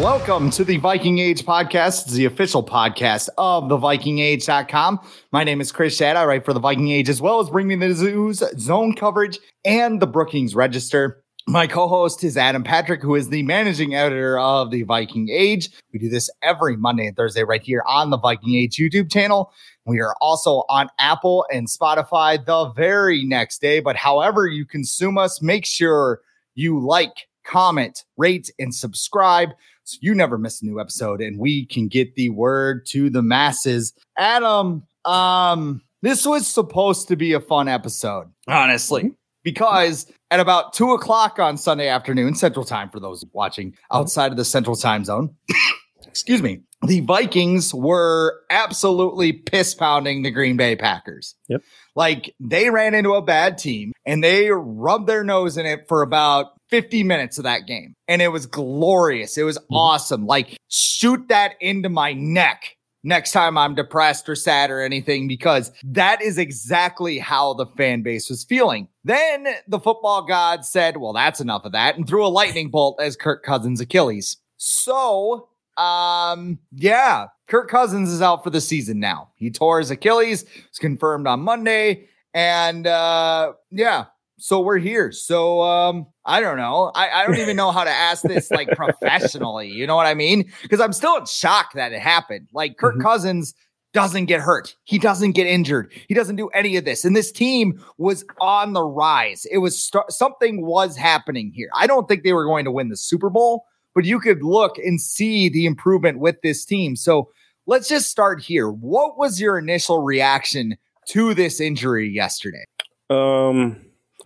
Welcome to the Viking Age podcast. It's the official podcast of the VikingAge.com. My name is Chris Schad. I write for the Viking Age as well as bringing the Zoo's zone coverage and the Brookings Register. My co-host is Adam Patrick, who is the managing editor of the Viking Age. We do this every Monday and Thursday right here on the Viking Age YouTube channel. We are also on Apple and Spotify the very next day. But however you consume us, make sure you like, comment, rate, and subscribe so you never miss a new episode and we can get the word to the masses. Adam, um, this was supposed to be a fun episode, honestly, because at about two o'clock on Sunday afternoon, Central Time, for those watching outside of the Central Time Zone, excuse me, the Vikings were absolutely piss pounding the Green Bay Packers. Yep. Like they ran into a bad team and they rubbed their nose in it for about 50 minutes of that game. And it was glorious. It was awesome. Like shoot that into my neck next time I'm depressed or sad or anything, because that is exactly how the fan base was feeling. Then the football god said, well, that's enough of that and threw a lightning bolt as Kirk Cousins Achilles. So, um, yeah, Kirk Cousins is out for the season now. He tore his Achilles, it's confirmed on Monday. And, uh, yeah, so we're here. So um, I don't know. I, I don't even know how to ask this like professionally. You know what I mean? Because I'm still in shock that it happened. Like Kirk Mhm. Cousins doesn't get hurt. He doesn't get injured. He doesn't do any of this. And this team was on the rise. It was st- something was happening here. I don't think they were going to win the Super Bowl, but you could look and see the improvement with this team. So let's just start here. What was your initial reaction to this injury yesterday? Um,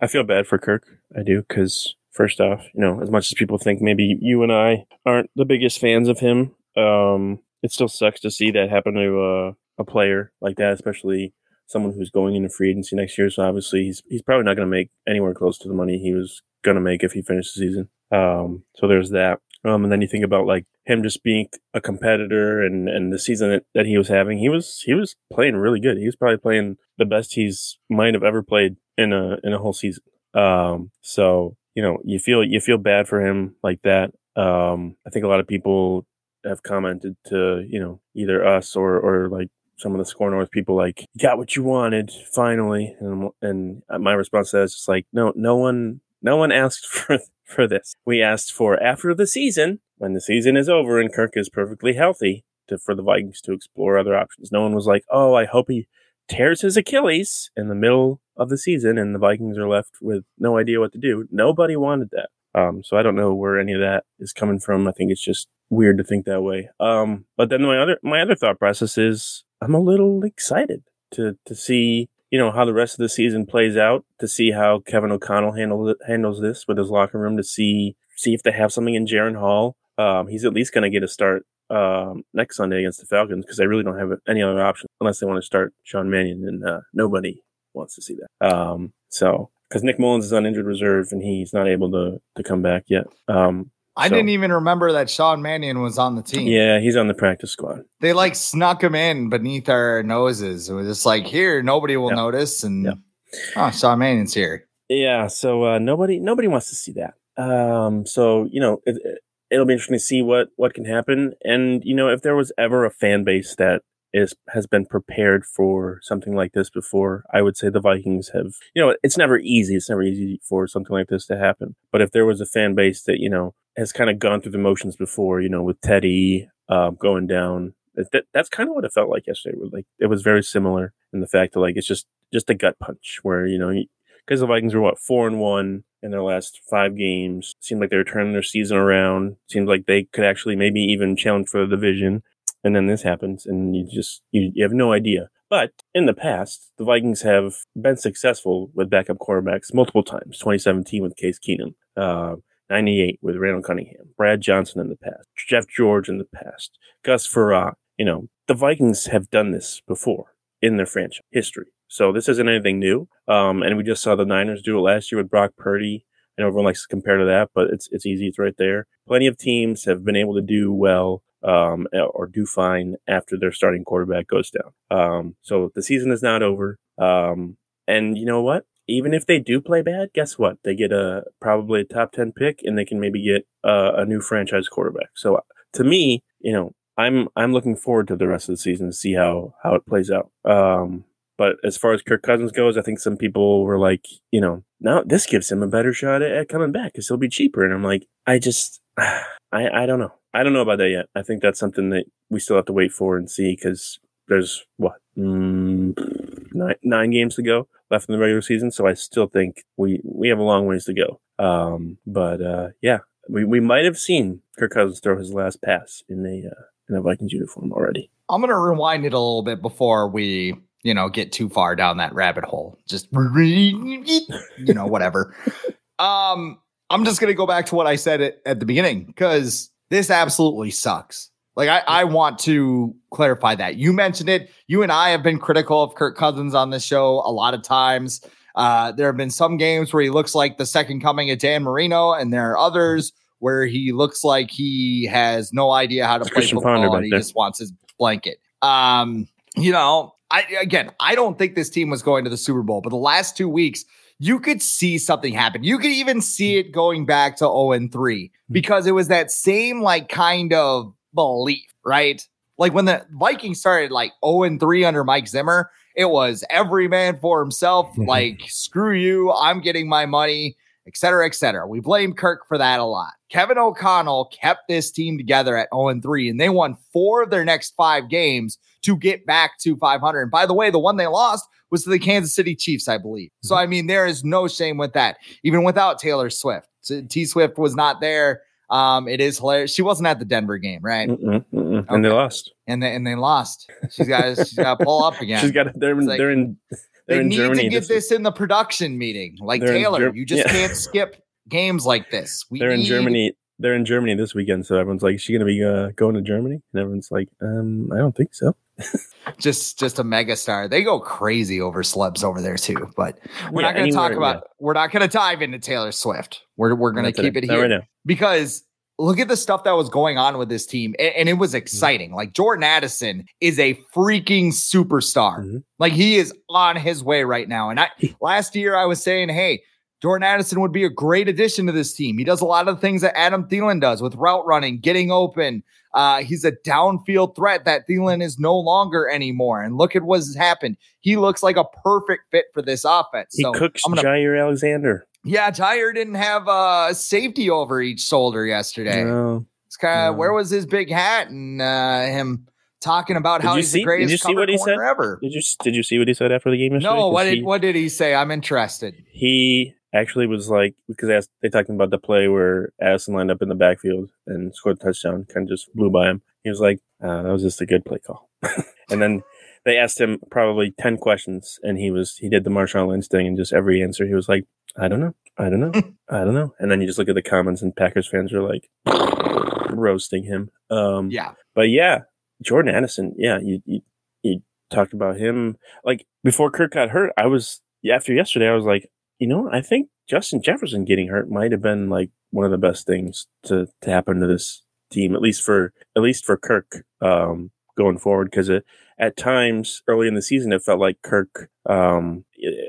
I feel bad for Kirk. I do because first off, you know, as much as people think maybe you and I aren't the biggest fans of him, um, it still sucks to see that happen to uh, a player like that, especially someone who's going into free agency next year. So obviously, he's he's probably not going to make anywhere close to the money he was going to make if he finished the season. Um, so there's that. Um, and then you think about like him just being a competitor and, and the season that, that he was having, he was he was playing really good. He was probably playing the best he's might have ever played in a in a whole season. Um, so you know you feel you feel bad for him like that. Um, I think a lot of people have commented to you know either us or or like some of the score north people like got what you wanted finally and and my response to that is just like no no one no one asked for for this we asked for after the season when the season is over and kirk is perfectly healthy to for the vikings to explore other options no one was like oh i hope he tears his achilles in the middle of the season and the vikings are left with no idea what to do nobody wanted that um, so I don't know where any of that is coming from. I think it's just weird to think that way. Um, but then my other my other thought process is I'm a little excited to to see you know how the rest of the season plays out, to see how Kevin O'Connell handle, handles this with his locker room, to see see if they have something in Jaren Hall. Um, he's at least going to get a start um, next Sunday against the Falcons because they really don't have any other option unless they want to start Sean Mannion, and uh, nobody wants to see that. Um, so because Nick Mullens is on injured reserve and he's not able to to come back yet. Um, I So- didn't even remember that Sean Mannion was on the team. yeah, he's on the practice squad. They like snuck him in beneath our noses. It was just like, here, nobody will Yep. notice. And Yep. oh, Sean Mannion's here. Yeah, so uh, nobody nobody wants to see that. Um, so you know, it, it- it'll be interesting to see what what can happen. And you know, if there was ever a fan base that is has been prepared for something like this before, I would say the Vikings have. You know, it's never easy. It's never easy for something like this to happen. But if there was a fan base that you know has kind of gone through the motions before, you know, with Teddy uh, going down. That, that's kind of what it felt like yesterday. Like it was very similar in the fact that like it's just just a gut punch where you know because the Vikings were what four and one in their last five games. Seemed like they were turning their season around. Seemed like they could actually maybe even challenge for the division. and then this happens, and you just you, you have no idea. But in the past, the Vikings have been successful with backup quarterbacks multiple times. 2017 with Case Keenum, uh, 98 with Randall Cunningham, Brad Johnson in the past, Jeff George in the past, Gus Frerotte. You know, the Vikings have done this before in their franchise history. So this isn't anything new. Um, and we just saw the Niners do it last year with Brock Purdy. And everyone likes to compare to that, but it's it's easy. It's right there. Plenty of teams have been able to do well um, or do fine after their starting quarterback goes down. Um, so the season is not over. Um, and you know what? Even if they do play bad, guess what? They get a probably a top ten pick, and they can maybe get a, new franchise quarterback. So to me, you know, I'm I'm looking forward to the rest of the season to see how how it plays out. Um, but as far as Kirk Cousins goes, I think some people were like, you know, now this gives him a better shot at, at coming back because he'll be cheaper. And I'm like, I just, I I don't know. I don't know about that yet. I think that's something that we still have to wait for and see because there's what mm, nine, nine games to go left in the regular season. So I still think we we have a long ways to go. Um, but uh, yeah, we, we might have seen Kirk Cousins throw his last pass in a uh, in a Vikings uniform already. I'm gonna rewind it a little bit before we, you know, get too far down that rabbit hole. Just you know, whatever. um, I'm just gonna go back to what I said at, at the beginning because this absolutely sucks. Like I, I want to clarify that. You mentioned it. You and I have been critical of Kirk Cousins on this show a lot of times. Uh, there have been some games where he looks like the second coming of Dan Marino, and there are others where he looks like he has no idea how to It's play Christian football and he just wants his blanket. Um, you know, I again, I don't think this team was going to the Super Bowl, but the last two weeks, you could see something happen. You could even see it going back to 0 and 3 because it was that same like kind of belief, right? Like when the Vikings started like 0 and 3 under Mike Zimmer, it was every man for himself. like, screw you, I'm getting my money, et cetera, et cetera. We blame Kirk for that a lot. Kevin O'Connell kept this team together at 0 and 3, and they won four of their next five games to get back to 500. And by the way, the one they lost was to the Kansas City Chiefs, I believe. So, mm-hmm. I mean, there is no shame with that, even without Taylor Swift. T Swift was not there. Um, it is hilarious. She wasn't at the Denver game, right? Mm-mm, mm-mm. And they lost. And they, and they lost. She's got she's got to pull up again. She's got. They're in. It's like- they're in. They're they in need Germany. to get This- this in the production meeting. Like Taylor, Ger- you just yeah. can't skip games like this. We they're in Germany. They're in Germany this weekend, so everyone's like, "Is she going to be uh, going to Germany?" And everyone's like, "Um, I don't think so." Just just a mega star. They go crazy over celebs over there too. But we're Yeah, not going to talk about. We're not going to dive into Taylor Swift. We're we're going to keep it Not here right because look at the stuff that was going on with this team, and, and it was Mm-hmm. exciting. Like Jordan Addison is a freaking superstar. Mhm. Like he is on his way right now. And I last year I was saying, hey, Jordan Addison would be a great addition to this team. He does a lot of the things that Adam Thielen does with route running, getting open. Uh, he's a downfield threat that Thielen is no longer anymore. And look at what's happened. He looks like a perfect fit for this offense. He so cooks I'm gonna Jaire Alexander. yeah, Tyre didn't have uh, a safety over each shoulder yesterday. No. It's kind of No. where was his big hat and uh, him talking about Did how he's see- the did you see what he said? ever. Did you did you see what he said after the game yesterday? No, what did he, what did he say? I'm interested. he actually was like because they, asked, they talking about the play where Addison lined up in the backfield and scored a touchdown, kind of just blew by him. He was like, uh, "That was just a good play call." and then they asked him probably ten questions, and he was he did the Marshawn Lynch thing, and just every answer he was like, "I don't know, I don't know, I don't know." And then you just look at the comments, and Packers fans are like roasting him. Um, Yeah, but yeah, Jordan Addison, yeah, you, you you talked about him like before Kirk got hurt. I was after yesterday, I was like, you know, I think Justin Jefferson getting hurt might have been like one of the best things to to happen to this team, at least for at least for Kirk um, going forward, because at times early in the season it felt like Kirk um,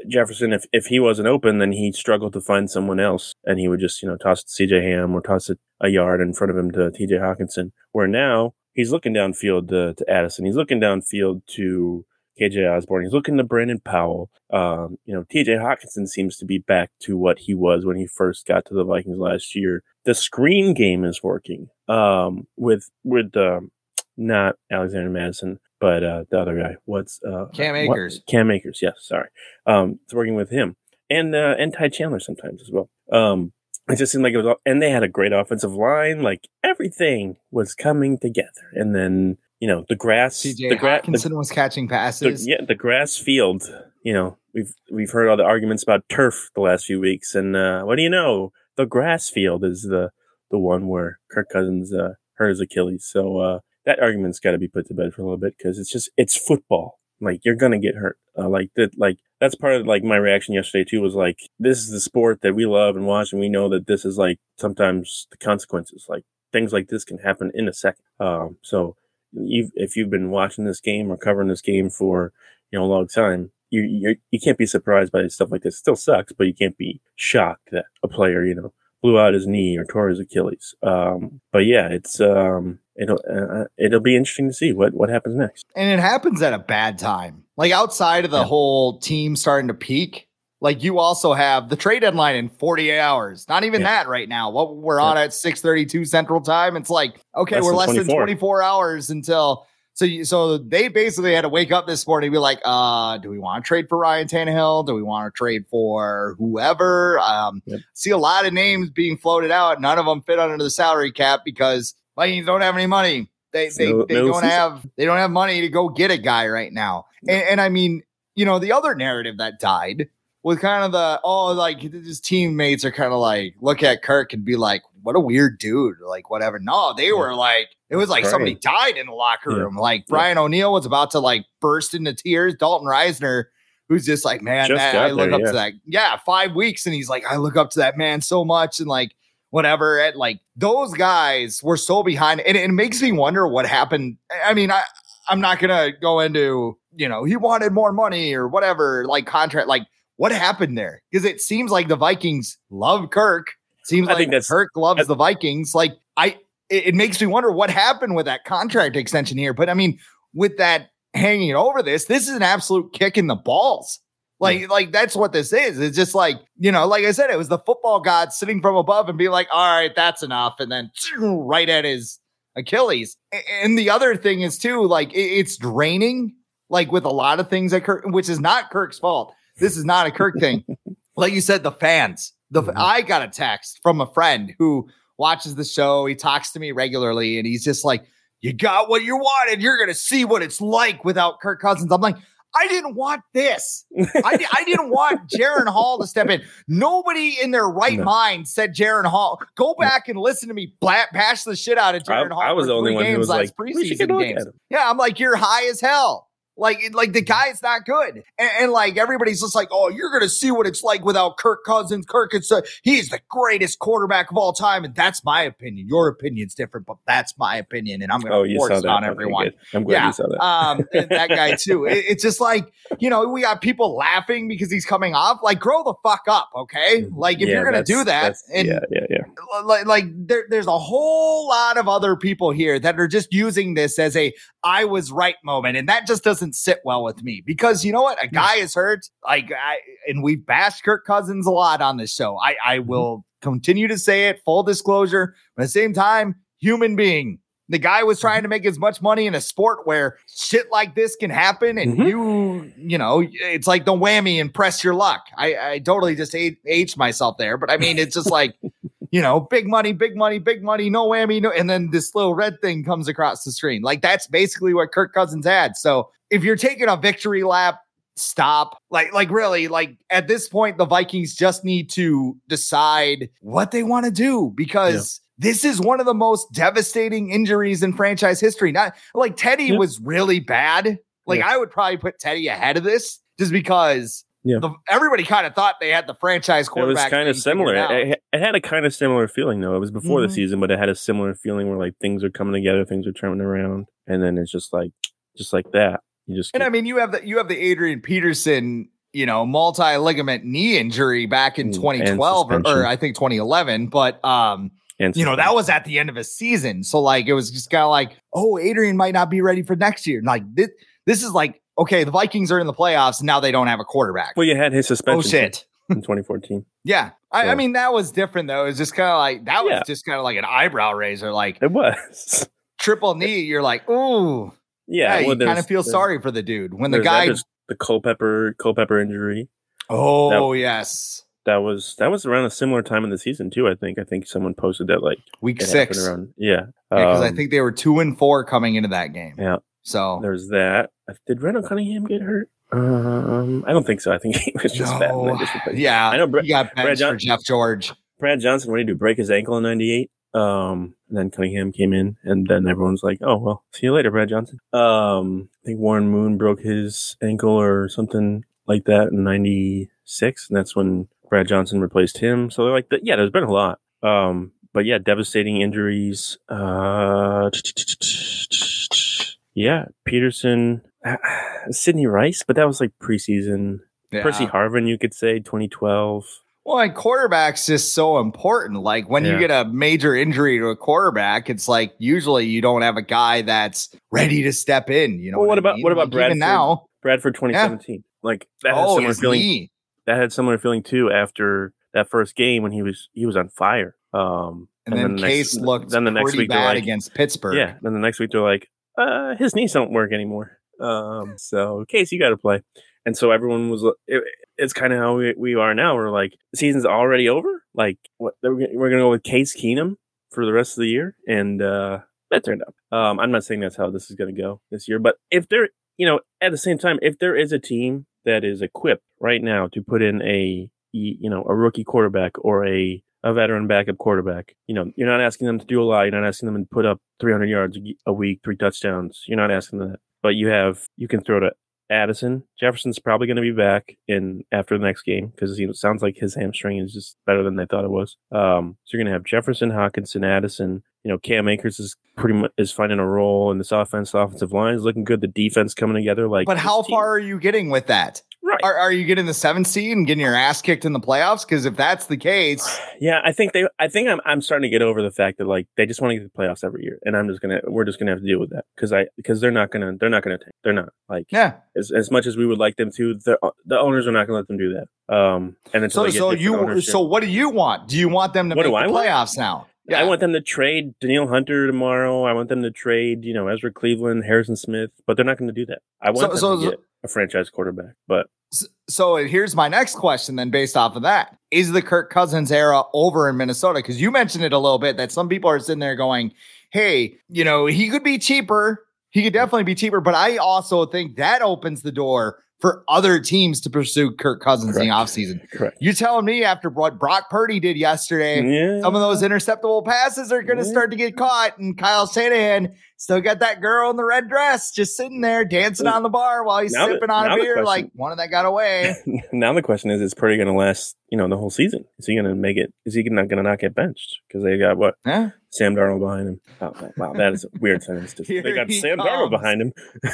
Jefferson, if if he wasn't open, then he struggled to find someone else, and he would just you know toss it to C.J. Ham or toss it a yard in front of him to T.J. Hockenson. Where now he's looking downfield to, to Addison, he's looking downfield to KJ Osborne, he's looking to Brandon Powell. Um, you know, T.J. Hockenson seems to be back to what he was when he first got to the Vikings last year. The screen game is working um, with with um, not Alexander Mattison, but uh, the other guy. What's uh, Cam what- Cam Akers, yes, sorry. Um, it's working with him and uh, and Ty Chandler sometimes as well. Um, it just seemed like it was, all, and they had a great offensive line. Like everything was coming together, and then you know the grass. The gra- Hockenson was catching the, passes. yeah, the grass field. You know, we've we've heard all the arguments about turf the last few weeks, and uh, what do you know? The grass field is the the one where Kirk Cousins uh, hurt his Achilles. So uh, that argument's got to be put to bed for a little bit because it's just it's football. Like you're gonna get hurt. Uh, like that. Like that's part of like my reaction yesterday too. Was like this is the sport that we love and watch, and we know that this is like sometimes the consequences. Like things like this can happen in a second. Um, so you if you've been watching this game or covering this game for you know a long time, you you you can't be surprised by stuff like this. It still sucks, but you can't be shocked that a player you know blew out his knee or tore his Achilles. Um, but yeah, it's um, it'll uh, it'll be interesting to see what what happens next. and it happens at a bad time. Like outside of the Yeah. whole team starting to peak, like you also have the trade deadline in 48 hours. Not even Yeah. that right now. What we're on at 6:32 Central Time. It's like okay, Less we're than less 24. than 24 hours until. So, you, so they basically had to wake up this morning and be like, uh, do we want to trade for Ryan Tannehill? Do we want to trade for whoever? Um, Yep. see a lot of names being floated out. None of them fit under the salary cap because Vikings don't have any money. They they, No- they no don't season. have they don't have money to go get a guy right now. And, and I mean, you know, the other narrative that died was kind of the oh, like his teammates are kind of like look at Kirk and be like, what a weird dude, like whatever. No, they were like it was like somebody died in the locker Yeah. room. Like Brian O'Neill was about to like burst into tears. Dalton Risner. Who's just like, man, Just I look there, up yeah. to that. Yeah, five weeks. And he's like, I look up to that man so much. And like, whatever. And like those guys were so behind, and it makes me wonder what happened. I mean, I I'm not gonna go into you know he wanted more money or whatever, like contract, like what happened there? Because it seems like the Vikings love Kirk. Seems I like think that's- Kirk loves the Vikings. Like I, it, it makes me wonder what happened with that contract extension here. But I mean, with that hanging over this, this is an absolute kick in the balls. Like, like that's what this is. It's just like, you know, like I said, it was the football god sitting from above and being like, all right, that's enough. And then right at his Achilles. And the other thing is too, like it- it's draining, like with a lot of things that Kirk, which is not Kirk's fault. This is not a Kirk thing. Like you said, the fans. The Mhm. I got a text from a friend who watches the show. He talks to me regularly, and he's just like, "You got what you wanted. You're gonna see what it's like without Kirk Cousins." I'm like, I didn't want this. I, I didn't want Jaren Hall to step in. Nobody in their right No. mind said Jaren Hall. Go back and listen to me bla- bash the shit out of Jaren Hall. I was the only one who games was like, we should get preseason games. Yeah, I'm like, you're high as hell. Like, like the guy's not good, and, and like everybody's just like, oh, you're gonna see what it's like without Kirk Cousins. Kirk is uh, he's the greatest quarterback of all time, and that's my opinion. Your opinion's different, but that's my opinion, and I'm gonna Oh, force it on everyone. I'm glad Yeah, you saw that. Um, that guy too. It- it's just like you know, we got people laughing because he's coming off. Like, grow the fuck up, okay? Like, if Mm-hmm. Yeah, you're gonna do that, and yeah, yeah, yeah. like, like there, there's a whole lot of other people here that are just using this as a I was right moment, and that just doesn't sit well with me because you know what? A guy is hurt, like I and we've bashed Kirk Cousins a lot on this show. I I will continue to say it, full disclosure, but at the same time, human being. The guy was trying to make as much money in a sport where shit like this can happen, and Mhm. you, you know, it's like the whammy and press your luck. I, I totally just age- aged myself there, but I mean, it's just like you know, big money, big money, big money, no whammy, no, and then this little red thing comes across the screen. Like that's basically what Kirk Cousins had. So if you're taking a victory lap, stop. Like, like really, like at this point, the Vikings just need to decide what they want to do because this is one of the most devastating injuries in franchise history. Not like Teddy Yeah. was really bad. Like Yeah. I would probably put Teddy ahead of this just because. Yeah. The, everybody kind of thought they had the franchise It was kind of similar. It, it had a kind of similar feeling though. It was before Mhm. the season, but it had a similar feeling where like things are coming together, things are turning around, and then it's just like, just like that. You just And get- I mean, you have the you have the Adrian Peterson, you know, multi ligament knee injury back in Mm, 2012 or, or. I think 2011. But um, and you know, that was at the end of a season, so like it was just kind of like, oh, Adrian might not be ready for next year. Like this, this is like okay, the Vikings are in the playoffs now they don't have a quarterback. well, you had his suspension. oh shit. in 2014. Yeah, I, I mean that was different though. It was just kind of like that was Yeah. just kind of like an eyebrow raiser, like It was. triple knee. You're like, ooh, Yeah, yeah. well, you kind of feel sorry for the dude when the that, guy. the Culpepper Culpepper injury. oh yes, that was that was around a similar time in the season too. I think. I think someone posted that like Week six. around. Yeah, Because I Um, think they were two and four coming into that game. yeah. So There's that. Uh, Did Randall Cunningham get hurt? Um, I don't think so. I think he was just fat. no, just yeah, I know Brett- he got benched for John- Jeff George. Brad Johnson, what did he do? Break his ankle in '98. Um, and then Cunningham came in, and then everyone's like, "Oh well, see you later, Brad Johnson." Um, I think Warren Moon broke his ankle or something like that in '96, and that's when Brad Johnson replaced him. So they're like, yeah, there's been a lot. Um, but yeah, devastating injuries. Uh, yeah, Peterson, Sidney Rice, but that was like preseason. Yeah. Percy Harvin, you could say 2012. Well, and quarterback's just so important. Like when you get a major injury to a quarterback, it's like usually you don't have a guy that's ready to step in. You know, Well, what I about- mean? what about Like, Bradford? now? Bradford 2017. Like that had Oh, similar feeling. knee. That had similar feeling too after that first game when he was he was on fire. Um, And, then, the Case next, looked then the next pretty week bad like, against Pittsburgh. yeah. Then the next week they're like, uh, his knees don't work anymore. Um, so Case, you got to play. And so everyone was. It, it's kind of how we, we are now. We're like, the season's already over. Like, what we're we're gonna go with Case Keenum for the rest of the year, and uh, that turned out. Um, I'm not saying that's how this is going to go this year, but if there, you know, at the same time, if there is a team that is equipped right now to put in a, you know, a rookie quarterback or a a veteran backup quarterback, you know, you're not asking them to do a lot. You're not asking them to put up 300 yards a week, three touchdowns. You're not asking that, but you have you can throw to Addison. Jefferson's probably going to be back in after the next game because you know it sounds like his hamstring is just better than they thought it was. Um, so you're going to have Jefferson, Hockenson, Addison. You know, Cam Akers is pretty much is finding a role in this offense. The offensive line is looking good. The defense coming together. Like, But how far are you getting with that? Right. Are, are you getting the seventh seed and getting your ass kicked in the playoffs? Because if that's the case, Yeah, I think they. I think I'm. I'm starting to get over the fact that like they just want to get to the playoffs every year, and I'm just gonna. We're just gonna have to deal with that because I because they're not gonna. They're not gonna tank. They're not like yeah. as as much as we would like them to. The the owners are not gonna let them do that. Um, and So so you ownership- so what do you want? Do you want them to What make do I the want? playoffs now? I want them to trade Danielle Hunter tomorrow. I want them to trade, you know, Ezra Cleveland, Harrison Smith, but they're not going to do that. I want So- them so- to get a franchise quarterback, but S- So here's my next question then based off of that. Is the Kirk Cousins era over in Minnesota? Because you mentioned it a little bit that some people are sitting there going, hey, you know, he could be cheaper. He could definitely be cheaper. But I also think that opens the door for other teams to pursue Kirk Cousins in the Correct. offseason. correct. You telling me after what Brock Purdy did yesterday, Yeah. some of those interceptable passes are going to Yeah. start to get caught. And Kyle Shanahan still got that girl in the red dress just sitting there dancing on the bar while he's Now the- sipping on a beer, question- like one of that got away. now the question is: Is Purdy going to last? You know, the whole season? Is he going to make it? Is he not going to not get benched because they got what Yeah. Sam Darnold behind him? Oh, wow, that is a weird sentence. To, they got he Sam Darnold behind him.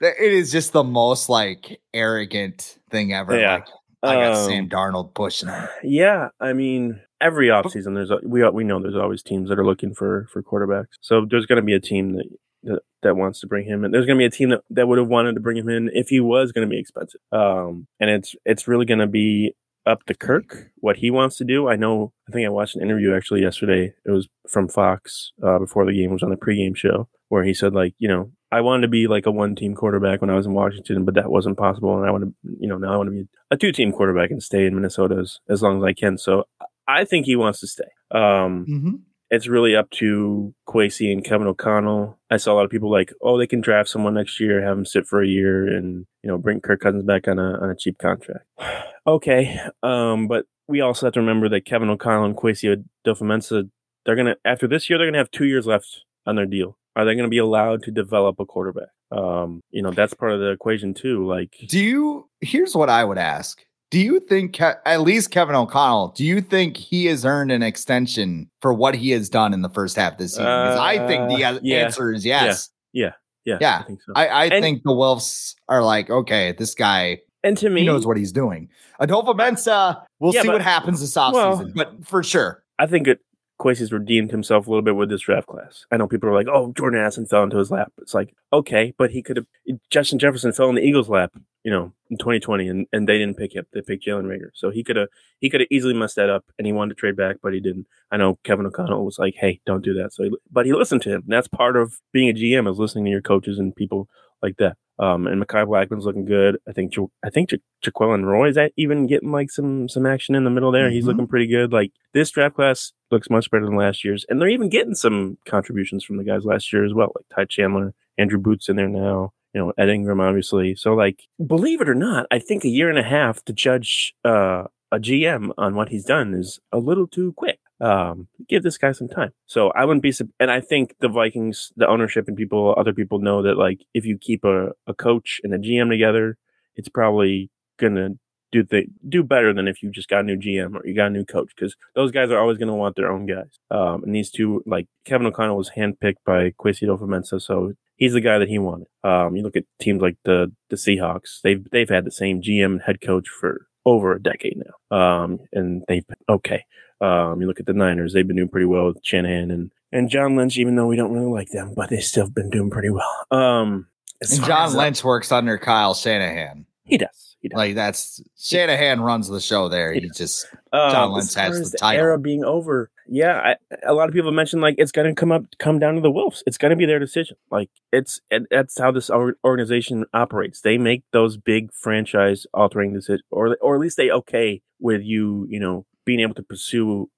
It is just the most like arrogant thing ever. Yeah. Like, I got Um, Sam Darnold pushing him. Yeah, I mean, every offseason there's we we know there's always teams that are looking for for quarterbacks. So there's going to be a team that, that that wants to bring him in. There's going to be a team that that would have wanted to bring him in if he was going to be expensive. Um, and it's it's really going to be up to Kirk what he wants to do. I know. I think I watched an interview actually yesterday. It was from Fox uh, before the game was on the pregame show where he said like you know I wanted to be like a one team quarterback when I was in Washington, but that wasn't possible. And I want to, you know, now I want to be a two team quarterback and stay in Minnesota as, as long as I can. So I think he wants to stay. Um, Mm-hmm. It's really up to Kwesi and Kevin O'Connell. I saw a lot of people like, oh, they can draft someone next year, have them sit for a year, and you know, bring Kirk Cousins back on a on a cheap contract. okay, um, but we also have to remember that Kevin O'Connell and Kwesi Adofo-Mensah, they're gonna after this year, they're gonna have two years left on their deal. Are they to be allowed to develop a quarterback? Um, you know, that's part of the equation too. Like, Do you? Here's what I would ask. Do you think, at least Kevin O'Connell, do you think he has earned an extension for what he has done in the first half this season? 'Cause I think the Uh, yeah. answer is yes. yeah, Yeah. I think so. I, I And- think the Wilfs are like, okay, this guy, and to me, he knows what he's doing. Adofo-Mensah, we'll Yeah, see but- what happens this offseason, well- but for sure. I think it Kwesi's redeemed himself a little bit with this draft class. I know people are like, "Oh, Jordan Addison fell into his lap." It's like, okay, but he could have. Justin Jefferson fell in the Eagles' lap, you know, in 2020, and, and they didn't pick him. They picked Jalen Reagor, so he could have he could have easily messed that up, and he wanted to trade back, but he didn't. I know Kevin O'Connell was like, "Hey, don't do that." So, he, but he listened to him. That's part of being a GM is listening to your coaches and people like that. Um, and Mekhi Blackmon's looking good. I think I think Ja- Jaquelin Roy is that even getting like some some action in the middle there. He's Mhm. looking pretty good. Like this draft class looks much better than last year's, and they're even getting some contributions from the guys last year as well, like Ty Chandler, Andrew Booth's in there now. You know, Ed Ingram obviously. So like, believe it or not, I think a year and a half to judge uh, a GM on what he's done is a little too quick. Um, give this guy some time. So I wouldn't be, and I think the Vikings, the ownership and people, other people know that like if you keep a, a coach and a GM together, it's probably gonna do the do better than if you just got a new GM or you got a new coach because those guys are always gonna want their own guys. Um, and these two, like Kevin O'Connell, was handpicked by Kwesi Adofo-Mensah, so he's the guy that he wanted. Um, you look at teams like the the Seahawks; they've they've had the same GM and head coach for over a decade now. Um, and they've been okay. Um, you look at the Niners; they've been doing pretty well with Shanahan and and John Lynch, even though we don't really like them, but they still been doing pretty well. Um, And John Lynch works under Kyle Shanahan. he does. He does. Like that's Shanahan runs the show there. He Yeah. just Um, John Lynch has the title. Era being over, yeah. I, a lot of people mentioned like it's going to come up, come down to the Wilfs. It's going to be their decision. Like it's and that's how this organization operates. They make those big franchise altering decisions, or or at least they okay with you, you know, being able to pursue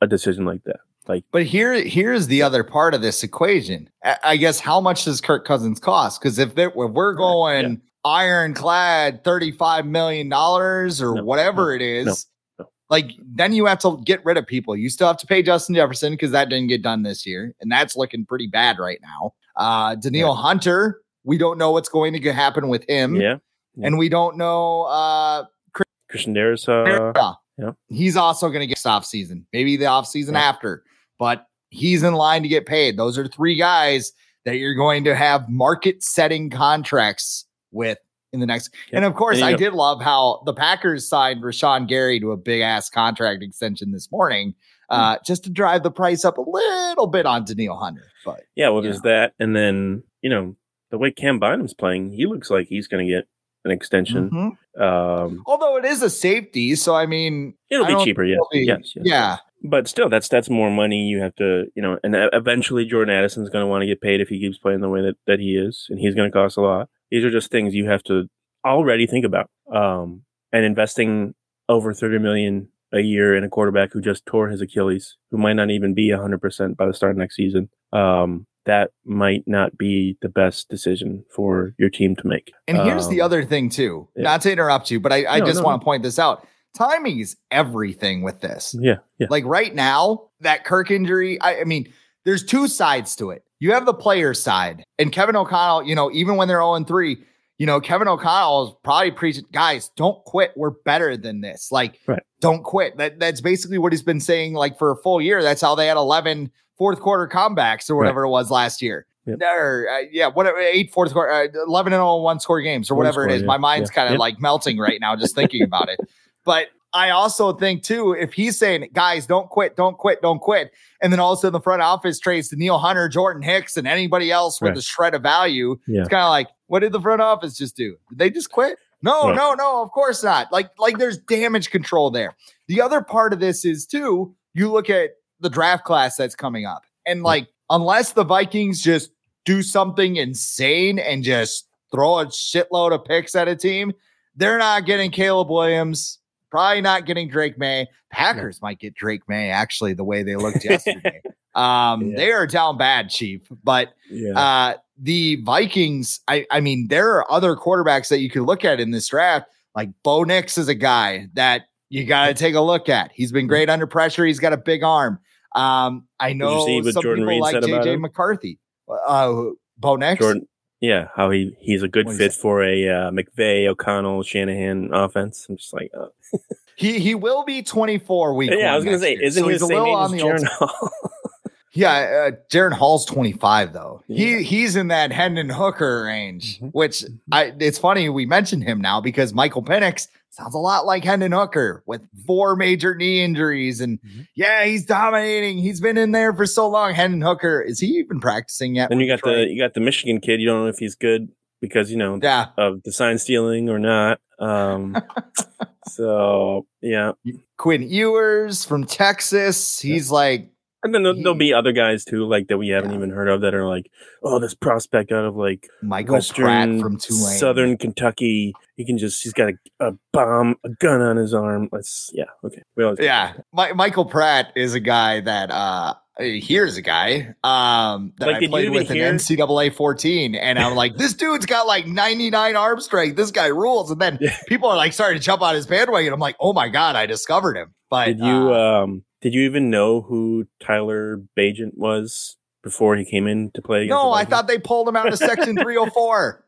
a decision like that. Like But here, here's the other part of this equation. I, guess how much does Kirk Cousins cost? Because if, if we're going ironclad thirty-five million dollars or No, whatever no, it is, no, like then you have to get rid of people. You still have to pay Justin Jefferson because that didn't get done this year, and that's looking pretty bad right now. Uh, Danielle Hunter, we don't know what's going to happen with him, yeah, and we don't know. Uh, Christian Darrisaw. Uh, yeah. He's also going to get off season, maybe the off season Yeah. after, but he's in line to get paid. Those are three guys that you're going to have market setting contracts with in the next. Yeah. And of course, I know- did love how the Packers signed Rashan Gary to a big ass contract extension this morning, Hmm. uh, just to drive the price up a little bit on Danielle Hunter. But yeah. Well, there's that, and then you know the way Cam Bynum's playing, he looks like he's going to get an extension. Mhm. Um, although it is a safety, so I mean, it'll I be cheaper. Yes, be- yes, yes. yeah. but still that's that's more money you have to you know and e- eventually jordan addison's going to want to get paid if he keeps playing the way that, that he is and he's going to cost a lot these are just things you have to already think about um and investing over 30 million a year in a quarterback who just tore his achilles who might not even be 100% by the start of next season um that might not be the best decision for your team to make And here's the Um, other thing too. yeah. Not to interrupt you, but I, I No, just no, want to point this out. Timing is everything with this. yeah yeah Like right now, that Kirk injury, I, I mean, there's two sides to it. You have the player side, and Kevin O'Connell, you know, even when they're 0 3, you know, Kevin O'Connell is probably preaching, guys, don't quit. We're better than this. Like, Right. don't quit. That that's basically what he's been saying, like for a full year. That's how they had 11 fourth quarter comebacks or whatever it was last year. Yep. Or, uh, yeah, whatever, eight fourth quarter, uh, 11 and 0 one score games or whatever it score, is. yeah. My mind's Yeah. kind of Yep. like melting right now just thinking about it. But I also think too, if he's saying, guys, don't quit, don't quit, don't quit, and then all of a sudden the front office trades Danielle Hunter, Jordan Hicks, and anybody else with a shred of value, Yeah. it's kind of like, what did the front office just do? Did they just quit? No, Right. no, no, of course not. Like, like there's damage control there. The other part of this is too, you look at the draft class that's coming up, and like, unless the Vikings just do something insane and just throw a shitload of picks at a team, they're not getting Caleb Williams. Probably not getting Drake Maye. Packers might get Drake Maye, actually, the way they looked yesterday. um, Yeah. They are down bad, Chief. But yeah uh, the Vikings, I, I mean, there are other quarterbacks that you could look at in this draft. Like Bo Nix is a guy that you got to take a look at. He's been great under pressure. He's got a big arm. Um, I know some Jordan people Reed like JJ? McCarthy. Uh, Bo Nix. Jordan, yeah, how he he's a good What fit for a uh, McVay, O'Connell, Shanahan offense. I'm just like, uh, He he will be 24 weeks. yeah, I was gonna say, year. isn't So he the same age on as the old Jaren Hall? Yeah, uh, Jaren Hall's 25 though. Yeah. He he's in that Hendon Hooker range, Mhm. which I it's funny we mentioned him now because Michael Penix sounds a lot like Hendon Hooker with four major knee injuries and Mhm. yeah, he's dominating. He's been in there for so long. Hendon Hooker, is he even practicing yet? then you got the you got the Michigan kid. You don't know if he's good because you know Yeah. of the sign stealing or not. Um, so yeah, Quinn Ewers from Texas. He's like And then there'll, there'll be other guys too, like that we haven't Yeah. even heard of that are like, oh, this prospect out of like Michael Pratt Western from Tulane. Southern Kentucky. He can just he's got a, a bomb, a gun on his arm. Let's yeah, okay. We always, Yeah, Mi- Michael Pratt is a guy that uh here's a guy um that Like, I played with hear- in NCAA 14 and I'm like this dude's got like 99 arm strength this guy rules and then Yeah. people are like starting to jump on his bandwagon I'm like oh my god I discovered him but Did you uh, um did you even know who Tyler Bagent was before he came in to play? no I thought they pulled him out of section 304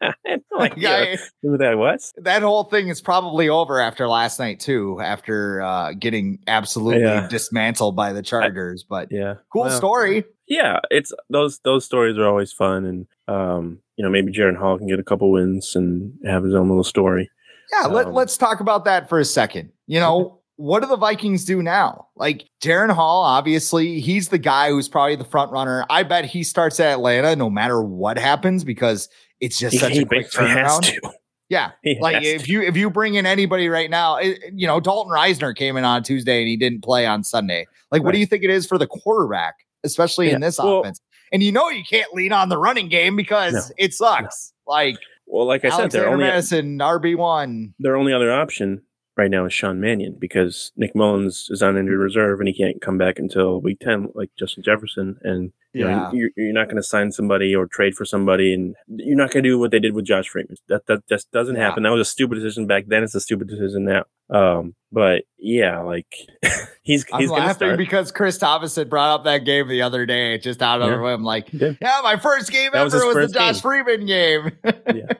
I had no idea I, who that was. that whole thing is probably over after last night too after uh getting absolutely Yeah. dismantled by the Chargers but Yeah, cool Well, story Yeah, it's those those stories are always fun, and um, you know maybe Jaren Hall can get a couple wins and have his own little story. Yeah, let, Um, let's talk about that for a second. You know, what do the Vikings do now? Like Jaren Hall, obviously, he's the guy who's probably the front runner. I bet he starts at Atlanta no matter what happens because it's just He, such he a quick turnaround. Yeah, He like if to. you if you bring in anybody right now, it, you know Dalton Risner came in on Tuesday and he didn't play on Sunday. Like, what do you think it is for the quarterback, especially in this well- offense? And you know you can't lean on the running game because No, it sucks. Like Well, like I said, they're only Mattison, RB one. their only other option right now is Sean Mannion because Nick Mullens is on injured reserve and he can't come back until week ten, like Justin Jefferson. And you know, Yeah. you're, you're not going to sign somebody or trade for somebody, and you're not going to do what they did with Josh Freeman. That that just doesn't Yeah. happen. That was a stupid decision back then. It's a stupid decision now. Um, but yeah, like he's I'm he's going to laughing start. because Chris Thomason brought up that game the other day, just out of Yeah. whim. Like, yeah, my first game That ever his was, the Josh game. Freeman game. Yeah.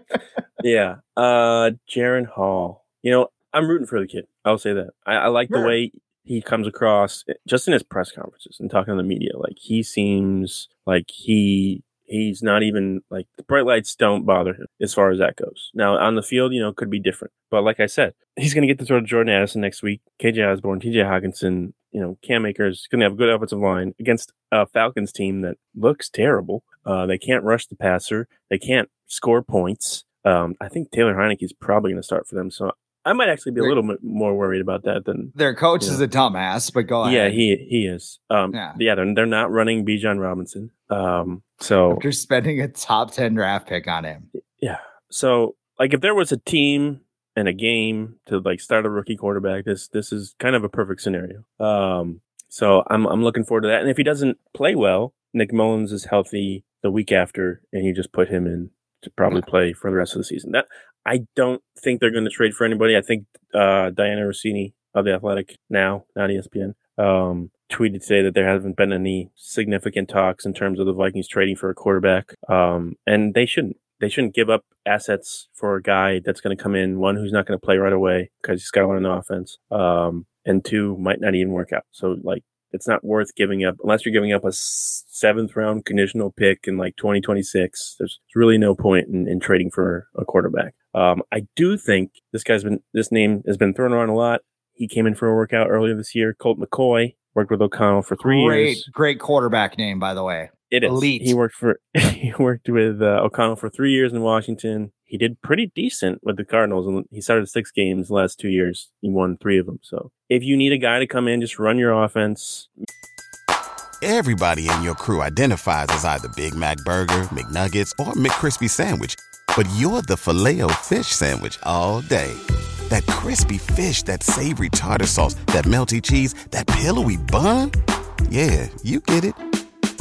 Yeah. Uh Jaren Hall. You know, I'm rooting for the kid. I'll say that. I, I like Sure. the way he comes across just in his press conferences and talking to the media. Like he seems like he he's not even like the bright lights don't bother him as far as that goes. Now on the field, you know, it could be different. But like I said, he's gonna get to throw to Jordan Addison next week, KJ Osborne, TJ Hockenson, you know, Cam Akers gonna have a good offensive line against a Falcons team that looks terrible. Uh, they can't rush the passer. They can't score points. Um, I think Taylor Heinicke is probably going to start for them. So I might actually be a little bit more worried about that than. Their coach is a dumbass, but go ahead. Yeah, he he is. Um, Yeah. yeah, they're they're not running Bijan Robinson. Um, so After spending a top 10 draft pick on him. yeah, so like if there was a team and a game to like start a rookie quarterback, this this is kind of a perfect scenario. Um, so I'm I'm looking forward to that. And if he doesn't play well, Nick Mullens is healthy the week after, and you just put him in to probably play for the rest of the season. That I don't think they're going to trade for anybody. I think uh, Dianna Russini of the Athletic now, not ESPN, um, tweeted today that there haven't been any significant talks in terms of the Vikings trading for a quarterback, um, and they shouldn't. They shouldn't give up assets for a guy that's going to come in one who's not going to play right away because he's got to learn the offense, um, and two might not even work out. So like it's not worth giving up unless you're giving up a seventh round conditional pick in like 2026. There's really no point in, in trading for a quarterback. Um, I do think this guy's been, this name has been thrown around a lot. He came in for a workout earlier this year. Colt McCoy worked with O'Connell for three great, years. great quarterback name, by the way. It is. elite. He worked for, he worked with uh, O'Connell for three years in Washington. He did pretty decent with the Cardinals and he started six games last two years. He won three of them. So if you need a guy to come in, just run your offense, Everybody in your crew identifies as either Big Mac Burger, McNuggets, or McCrispy Sandwich. But you're the filet fish Sandwich all day. That crispy fish, that savory tartar sauce, that melty cheese, that pillowy bun. Yeah, you get it.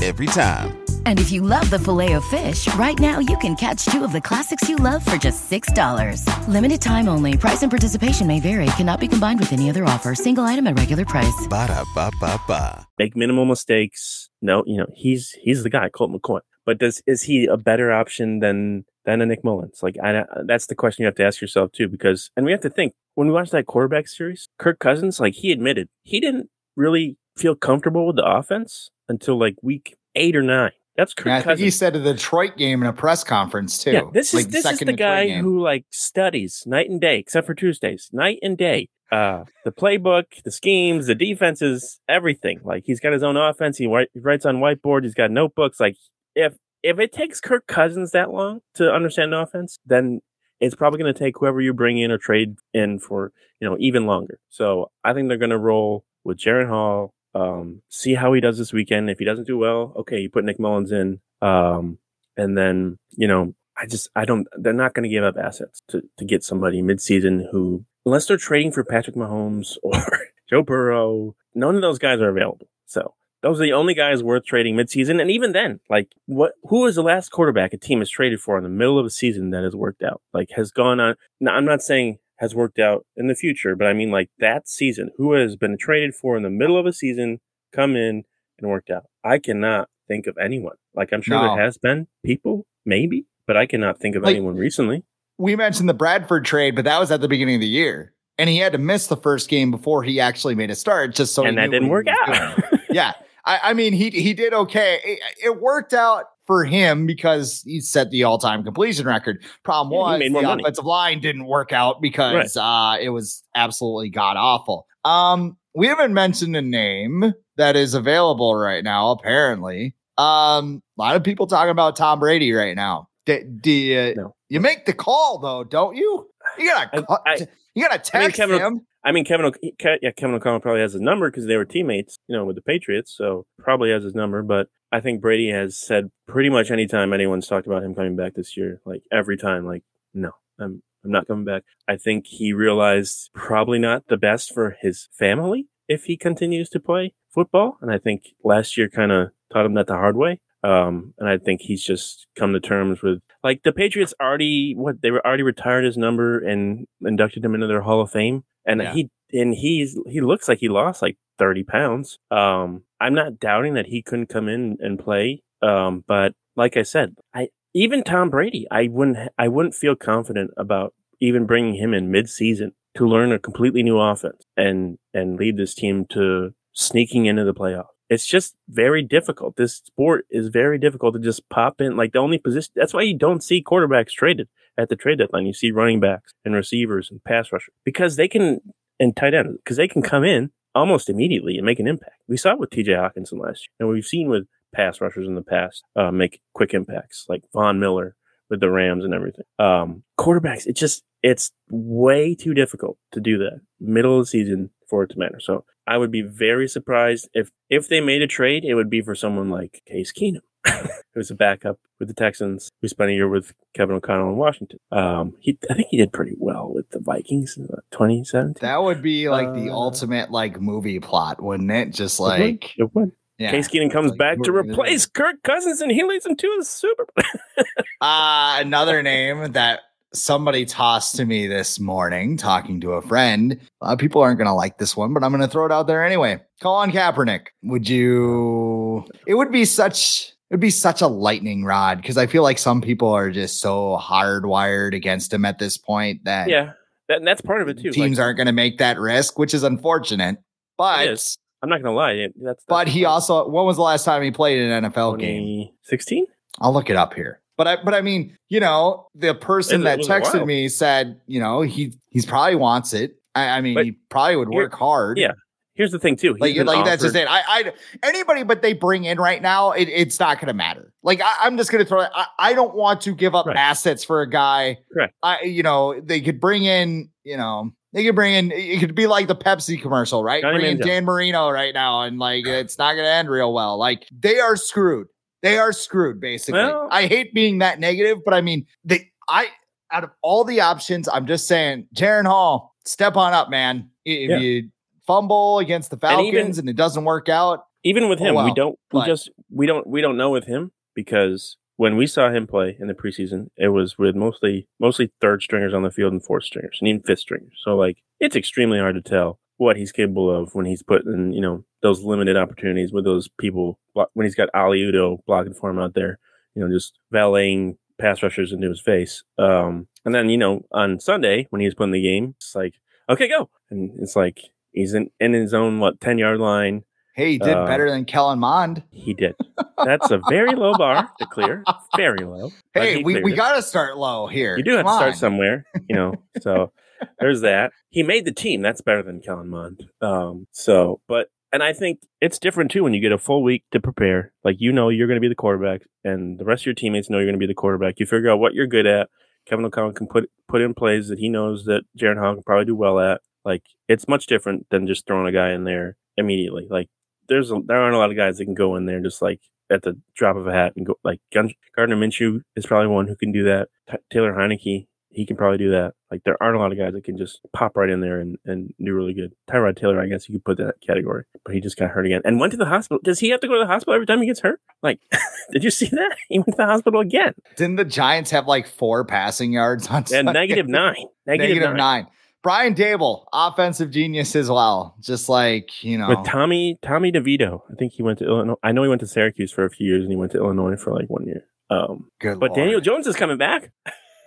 Every time. And if you love the filet of fish, right now you can catch two of the classics you love for just $6. Limited time only. Price and participation may vary. Cannot be combined with any other offer. Single item at regular price. Ba-da-ba-ba-ba. make minimal mistakes. No, you know, he's he's the guy, Colt McCoy. But does is he a better option than than a Nick Mullens? Like, I, that's the question you have to ask yourself too. Because and we have to think when we watched that quarterback series, Kirk Cousins, like he admitted he didn't really feel comfortable with the offense until like week eight or nine. That's Kirk Yeah, I think Cousins. he said a Detroit game in a press conference, too. Yeah, this is Like, this is the Detroit guy game. who like studies night and day, except for Tuesdays, night and day. Uh, the playbook, the schemes, the defenses, everything. Like he's got his own offense. He, write, he writes on whiteboard. He's got notebooks. Like if if it takes Kirk Cousins that long to understand offense, then it's probably going to take whoever you bring in or trade in for you know even longer. So I think they're going to roll with Jaren Hall, Um, see how he does this weekend. If he doesn't do well, okay, you put Nick Mullens in. Um, and then, you know, I just, I don't, they're not going to give up assets to, to get somebody midseason who, unless they're trading for Patrick Mahomes or Joe Burrow, none of those guys are available. So those are the only guys worth trading midseason. And even then, like what, who was the last quarterback a team has traded for in the middle of a season that has worked out? Like has gone on. Now, I'm not saying has worked out in the future, but I mean like that season, who has been traded for in the middle of a season, come in and worked out? I cannot think of anyone. Like I'm sure No. there has been people, maybe, but I cannot think of Like- anyone recently. We mentioned the Bradford trade, but that was at the beginning of the year. And he had to miss the first game before he actually made a start, just so and that didn't work out. yeah. I, I mean, he he did okay. It, it worked out for him because he set the all time completion record. Problem was the money. offensive line didn't work out because uh, it was absolutely god awful. Um, we haven't mentioned a name that is available right now. Apparently, um, a lot of people talking about Tom Brady right now. Do you, No. you make the call though, don't you? You gotta I- I- you gotta I mean, text Kevin- him. I mean, Kevin, O- yeah, Kevin O'Connell probably has his number because they were teammates, you know, with the Patriots. So probably has his number. But I think Brady has said pretty much anytime anyone's talked about him coming back this year, like every time, like, no, I'm, I'm not coming back. I think he realized probably not the best for his family if he continues to play football. And I think last year kind of taught him that the hard way. Um, and I think he's just come to terms with like the Patriots already what they were already retired his number and inducted him into their Hall of Fame. And Yeah. he and he's he looks like he lost like 30 pounds. Um, I'm not doubting that he couldn't come in and play. Um, but like I said, I even Tom Brady, I wouldn't I wouldn't feel confident about even bringing him in mid-season to learn a completely new offense and and lead this team to sneaking into the playoff. It's just very difficult. This sport is very difficult to just pop in. Like the only position, that's why you don't see quarterbacks traded at the trade deadline. You see running backs and receivers and pass rushers because they can, and tight ends, because they can come in almost immediately and make an impact. We saw it with TJ Hockenson last year, and we've seen with pass rushers in the past uh, make quick impacts, like Von Miller with the Rams and everything. Um, quarterbacks, it just it's way too difficult to do that middle of the season for it to matter. So I would be very surprised if if they made a trade, it would be for someone like Case Keenum, who's a backup with the Texans, who spent a year with Kevin O'Connell in Washington. Um, he I think he did pretty well with the Vikings in 2017. That would be like the Uh, ultimate like movie plot, wouldn't it? Just like it would. yeah. Case Keenum comes Like, back to who are we gonna do? replace Kirk Cousins, and he leads them to the Super Bowl. Uh, another name that somebody tossed to me this morning, talking to a friend. A lot of people aren't going to like this one, but I'm going to throw it out there anyway. Colin Kaepernick. Would you? It would be such. It would be such a lightning rod because I feel like some people are just so hardwired against him at this point that yeah, that, and that's part of it too. teams Like, aren't going to make that risk, which is unfortunate. But is. I'm not gonna lie. it- That's, that's but he also when was the last time he played an NFL game? 2016. I'll look it up here. But I, but I mean, you know, the person that it was a texted me said, you know, he he's probably wants it. I, I mean, But he probably would work hard. yeah, Here's the thing too. He's like like that's just it. I, I anybody but they bring in right now, it, it's not going to matter. Like I, I'm just going to throw. it. I, I don't want to give up Right. assets for a guy. Correct. I you know they could bring in you know they could bring in it could be like the Pepsi commercial, right? Johnny bring in Dan Marino right now, and like it's not going to end real well. Like they are screwed. They are screwed. Basically, Well- I hate being that negative, but I mean they. I out of all the options, I'm just saying, Jaren Hall, step on up, man. If Yeah. you fumble against the And Falcons even- and, it doesn't work out, even with Oh, him, we don't we but- just we don't we don't know with him because when we saw him play in the preseason, it was with mostly mostly third stringers on the field and fourth stringers and even fifth stringers. So like it's extremely hard to tell what he's capable of when he's put in you know those limited opportunities with those people when he's got Ali Udo blocking for him out there, you know, just valeting pass rushers into his face. Um, and then you know on Sunday when he was in the game, it's like okay go, and it's like he's in in his own what ten yard line. hey, he did Uh, better than Kellen Mond. He did. That's a very low bar to clear. Very low. Hey, he we, we got to start low here. You do have Come to start somewhere, you know. So there's that. He made the team. That's better than Kellen Mond. Um. So, but and I think it's different too when you get a full week to prepare. Like you know you're going to be the quarterback, and the rest of your teammates know you're going to be the quarterback. You figure out what you're good at. Kevin O'Connell can put put in plays that he knows that Jaren Hall can probably do well at. Like it's much different than just throwing a guy in there immediately. Like there's a, there aren't a lot of guys that can go in there just like at the drop of a hat and go like Gardner Minshew is probably one who can do that. T- Taylor Heinicke he can probably do that. Like there aren't a lot of guys that can just pop right in there and, and do really good. Tyrod Taylor, I guess you could put that category, but he just got hurt again and went to the hospital. Does he have to go to the hospital every time he gets hurt? Like, did you see that? He went to the hospital again. Didn't the Giants have like four passing yards on and negative nine? Negative, negative nine. nine. Brian Daboll, offensive genius as well. Just like, you know. With Tommy, Tommy DeVito. I think he went to Illinois. I know he went to Syracuse for a few years and he went to Illinois for like one year. Um, Good but Lord. Daniel Jones is coming back.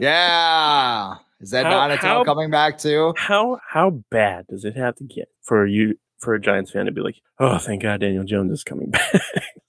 Yeah. Is that how, Donatello coming back too? How how bad does it have to get for you for a Giants fan to be like, oh, thank God Daniel Jones is coming back?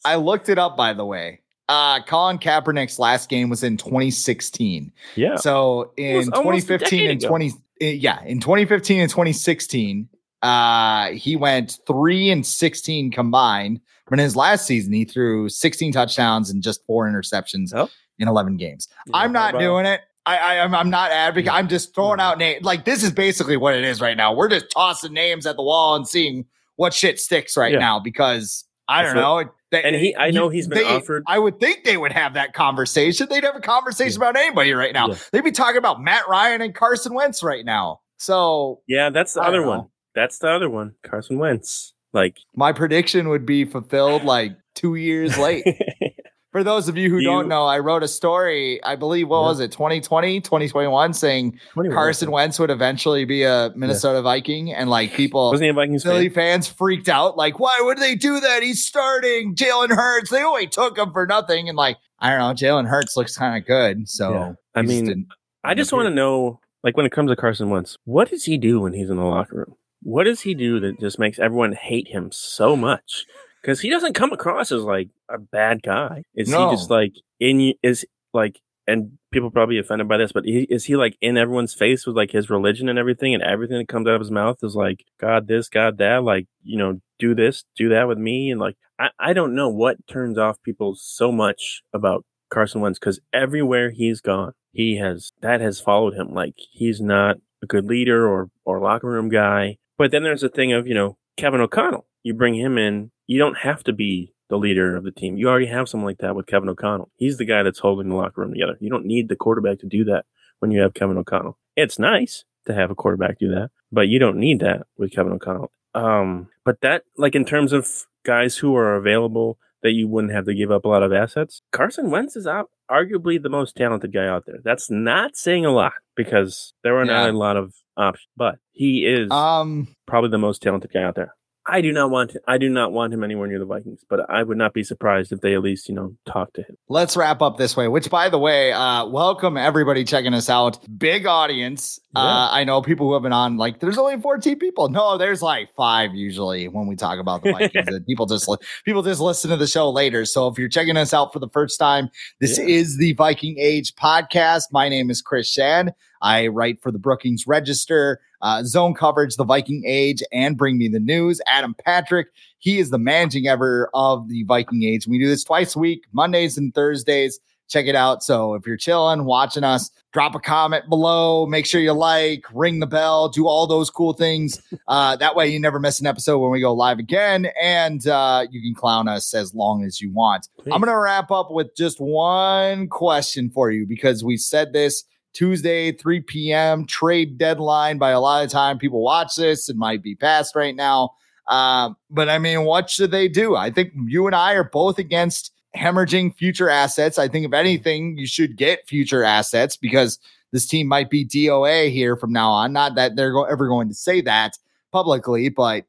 I looked it up by the way. Uh, Colin Kaepernick's last game was in 2016. Yeah. So in 2015 and 20 eh, yeah, in 2015 and 2016, uh, he went 3 and 16 combined. But in his last season, he threw 16 touchdowns and just four interceptions oh. in 11 games. Yeah, I'm not doing it. I, I am I'm not advocating. I'm just throwing out names. Like this is basically what it is right now. We're just tossing names at the wall and seeing what shit sticks right yeah. now because I don't know. They, and he, I know he's been they, offered. I would think they would have that conversation. They'd have a conversation yeah. about anybody right now. Yeah. They'd be talking about Matt Ryan and Carson Wentz right now. So yeah, that's the other one. That's the other one. Carson Wentz. Like my prediction would be fulfilled like two years late. For those of you who you, don't know, I wrote a story, I believe, what yeah. was it, 2020, 2021, saying Carson Wentz would eventually be a Minnesota yeah. Viking. And like people, Wasn't he a Vikings Philly fan? fans freaked out. Like, why would they do that? He's starting Jalen Hurts. They only took him for nothing. And like, I don't know, Jalen Hurts looks kind of good. So, yeah. I mean, I just want to know, like, when it comes to Carson Wentz, what does he do when he's in the locker room? What does he do that just makes everyone hate him so much? Because he doesn't come across as like a bad guy. Is no. he just like in? Is like, and people probably offended by this, but he, is he like in everyone's face with like his religion and everything, and everything that comes out of his mouth is like God this, God that, like you know, do this, do that with me, and like I, I don't know what turns off people so much about Carson Wentz because everywhere he's gone, he has that has followed him. Like he's not a good leader or or locker room guy. But then there's a thing of you know Kevin O'Connell. You bring him in you don't have to be the leader of the team. You already have someone like that with Kevin O'Connell. He's the guy that's holding the locker room together. You don't need the quarterback to do that when you have Kevin O'Connell. It's nice to have a quarterback do that, but you don't need that with Kevin O'Connell. Um, but that, like, in terms of guys who are available that you wouldn't have to give up a lot of assets, Carson Wentz is arguably the most talented guy out there. That's not saying a lot because there are yeah. not a lot of options, but he is um probably the most talented guy out there. I do not want I do not want him anywhere near the Vikings, but I would not be surprised if they at least, you know, talk to him. Let's wrap up this way, which by the way, uh, welcome everybody checking us out. Big audience. Yeah. Uh, I know people who have been on like there's only 14 people. No, there's like five usually when we talk about the Vikings. people just people just listen to the show later. So if you're checking us out for the first time, this yeah. is the Viking Age podcast. My name is Chris Schad. I write for the Brookings Register, uh, Zone Coverage, The Viking Age, and Bring Me the News. Adam Patrick, he is the managing ever of the Viking Age. We do this twice a week, Mondays and Thursdays. Check it out. So if you're chilling, watching us, drop a comment below. Make sure you like, ring the bell, do all those cool things. Uh, that way you never miss an episode when we go live again. And uh, you can clown us as long as you want. Please. I'm going to wrap up with just one question for you because we said this Tuesday, 3 p.m. trade deadline. By a lot of time, people watch this. It might be past right now. Uh, but I mean, what should they do? I think you and I are both against hemorrhaging future assets. I think if anything, you should get future assets because this team might be DOA here from now on. Not that they're go- ever going to say that publicly, but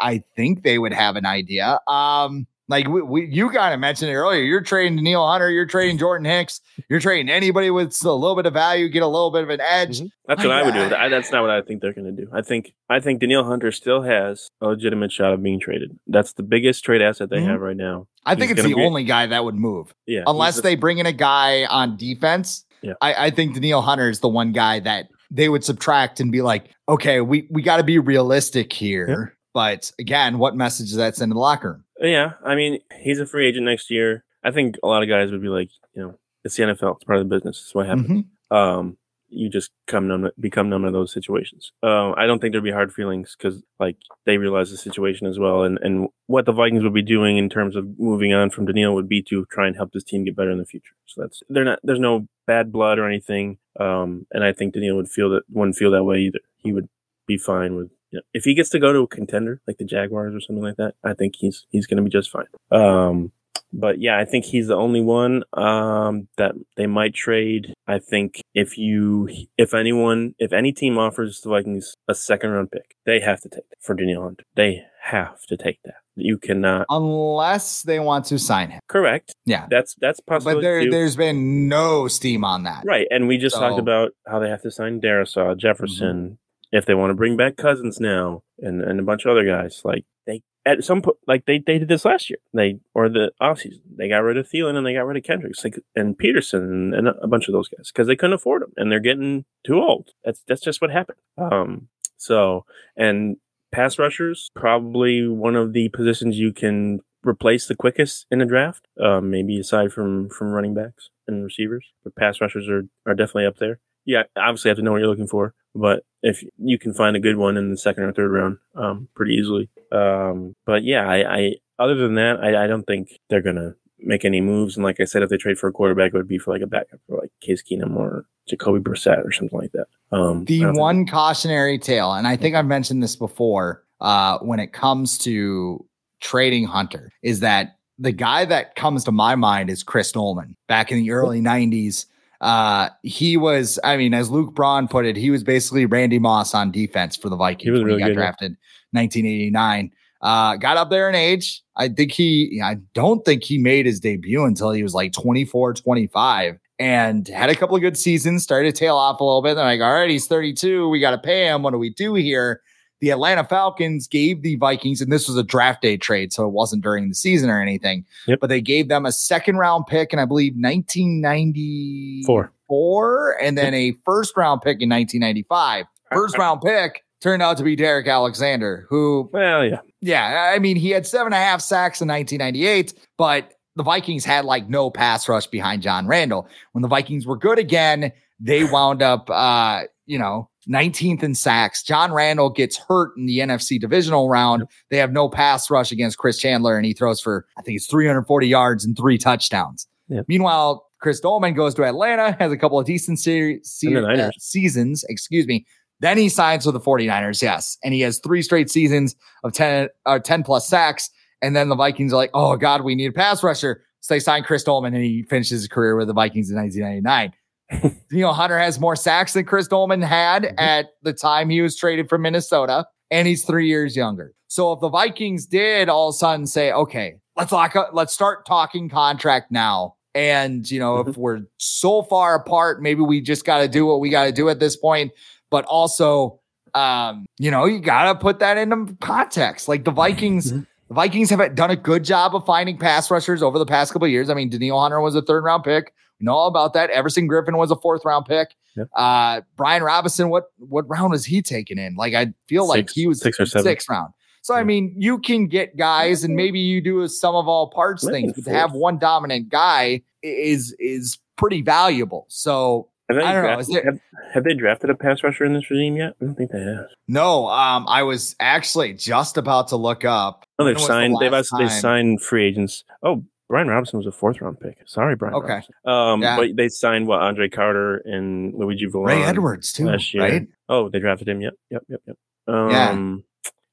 I think they would have an idea. Um, like we, we you kind of mentioned it earlier. You're trading Neil Hunter, you're trading Jordan Hicks, you're trading anybody with a little bit of value, get a little bit of an edge. Mm-hmm. That's like, what I would do. I, that's not what I think they're going to do. I think I think Danielle Hunter still has a legitimate shot of being traded. That's the biggest trade asset they mm-hmm. have right now. I think He's it's the be, only guy that would move. Yeah, unless the, they bring in a guy on defense. Yeah, I, I think Danielle Hunter is the one guy that they would subtract and be like, okay, we we got to be realistic here. But again, what message does that send to the locker room? Yeah, I mean, he's a free agent next year. I think a lot of guys would be like, you know, it's the NFL. It's part of the business. It's what happens. Mm-hmm. Um, you just come numb, become numb to those situations. Uh, I don't think there'd be hard feelings because like they realize the situation as well, and and what the Vikings would be doing in terms of moving on from Danielle would be to try and help this team get better in the future. So that's they're not there's no bad blood or anything, um, and I think Danielle would feel that wouldn't feel that way either. He would be fine with you know, if he gets to go to a contender like the Jaguars or something like that. I think he's he's going to be just fine. Um, but yeah, I think he's the only one um, that they might trade. I think if you, if anyone, if any team offers the Vikings a second round pick, they have to take that for Danielle Hunter. They have to take that. You cannot unless they want to sign him. Correct. Yeah, that's that's possible. But there, there's been no steam on that. Right, and we just so, talked about how they have to sign Darrisaw, Jefferson. If they want to bring back Cousins now, and, and a bunch of other guys, like they at some point, like they, they did this last year, they or the offseason, they got rid of Thielen and they got rid of Kendricks like, and Peterson and, a bunch of those guys because they couldn't afford them and they're getting too old. That's that's just what happened. Um, so and pass rushers probably one of the positions you can replace the quickest in the draft. Um, maybe aside from from running backs and receivers, but pass rushers are are definitely up there. Yeah, obviously have to know what you're looking for, but if you can find a good one in the second or third round, um, pretty easily. Um, but yeah, I, I, other than that, I, I don't think they're gonna make any moves. And like I said, if they trade for a quarterback, it would be for like a backup for like Case Keenum or Jacoby Brissett or something like that. Um, the one think- cautionary tale, and I think I've mentioned this before, uh, when it comes to trading Hunter, is that the guy that comes to my mind is Chris Doleman back in the early 90s. Uh, he was, I mean, as Luke Braun put it, he was basically Randy Moss on defense for the Vikings he when really he got good, drafted 1989. Uh, got up there in age. I think he, I don't think he made his debut until he was like 24, 25 and had a couple of good seasons, started to tail off a little bit. They're like, all right, he's 32. We got to pay him. What do we do here? The Atlanta Falcons gave the Vikings, and this was a draft day trade, so it wasn't during the season or anything, yep. but they gave them a second round pick in, I believe, 1994, Four. and then a first round pick in 1995. First round pick turned out to be Derek Alexander, who, well, yeah. Yeah. I mean, he had seven and a half sacks in 1998, but the Vikings had like no pass rush behind John Randle. When the Vikings were good again, they wound up, uh, you know, 19th in sacks. John Randle gets hurt in the NFC divisional round. They have no pass rush against Chris Chandler, and he throws for, I think it's 340 yards and three touchdowns. Yep. Meanwhile, Chris Doleman goes to Atlanta, has a couple of decent se- se- uh, seasons, excuse me. Then he signs with the 49ers, yes. And he has three straight seasons of 10, uh, 10 plus sacks. And then the Vikings are like, oh, God, we need a pass rusher. So they sign Chris Doleman, and he finishes his career with the Vikings in 1999 you know, Hunter has more sacks than Chris Doleman had mm-hmm. at the time he was traded from Minnesota, and he's three years younger. So if the Vikings did all of a sudden say, okay, let's lock up, let's start talking contract now. And, you know, mm-hmm. if we're so far apart, maybe we just got to do what we got to do at this point. But also, um, you know, you got to put that into context. Like the Vikings, mm-hmm. the Vikings have done a good job of finding pass rushers over the past couple years. I mean, Danielle Hunter was a third round pick know all about that. Everson Griffen was a fourth round pick. Yep. Uh, Brian Robison, what what round was he taken in? Like I feel six, like he was six or seven. sixth round. So I mean, you can get guys, and maybe you do a sum of all parts things, but to have one dominant guy is is pretty valuable. So have I don't drafted, know. There, have, have, they drafted a pass rusher in this regime yet? I don't think they have. No, um, I was actually just about to look up. Oh, they've signed. The they've they've signed free agents. Oh, Brian Robison was a fourth round pick. Sorry, Brian. Okay. Um, yeah. but they signed what Andre Carter and Luiji Vilain. Ray Edwards too, last year. right? Oh, they drafted him. Yep, yep, yep, yep. Um,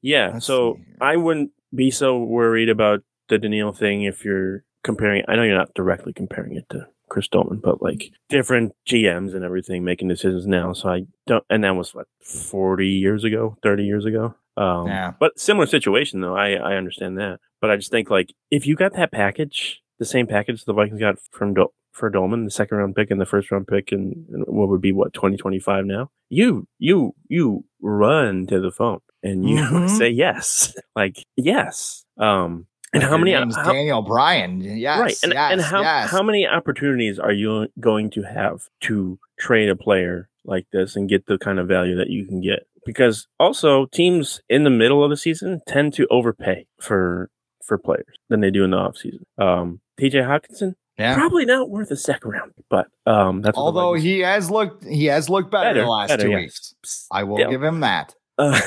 yeah. Yeah. so I wouldn't be so worried about the Danielle thing if you're comparing. I know you're not directly comparing it to Chris Doleman, but like different GMs and everything making decisions now. So I don't, and that was what, 40 years ago, 30 years ago. Um, yeah. But similar situation though. I, I understand that. But I just think like if you got that package, the same package the Vikings got from Do- for Doleman, the second round pick and the first round pick, and, and what would be what twenty twenty five now, you you you run to the phone and you mm-hmm. say yes, like yes. Um, and how many? Name's how, Daniel Bryan, yes, right? And, yes, and how yes. how many opportunities are you going to have to trade a player like this and get the kind of value that you can get? Because also teams in the middle of the season tend to overpay for for players than they do in the offseason. Um, TJ Hockenson, Yeah. Probably not worth a second round, but um, that's Although he has looked, he has looked better, Better, the last better, two yeah. weeks. I will Still. give him that. Uh,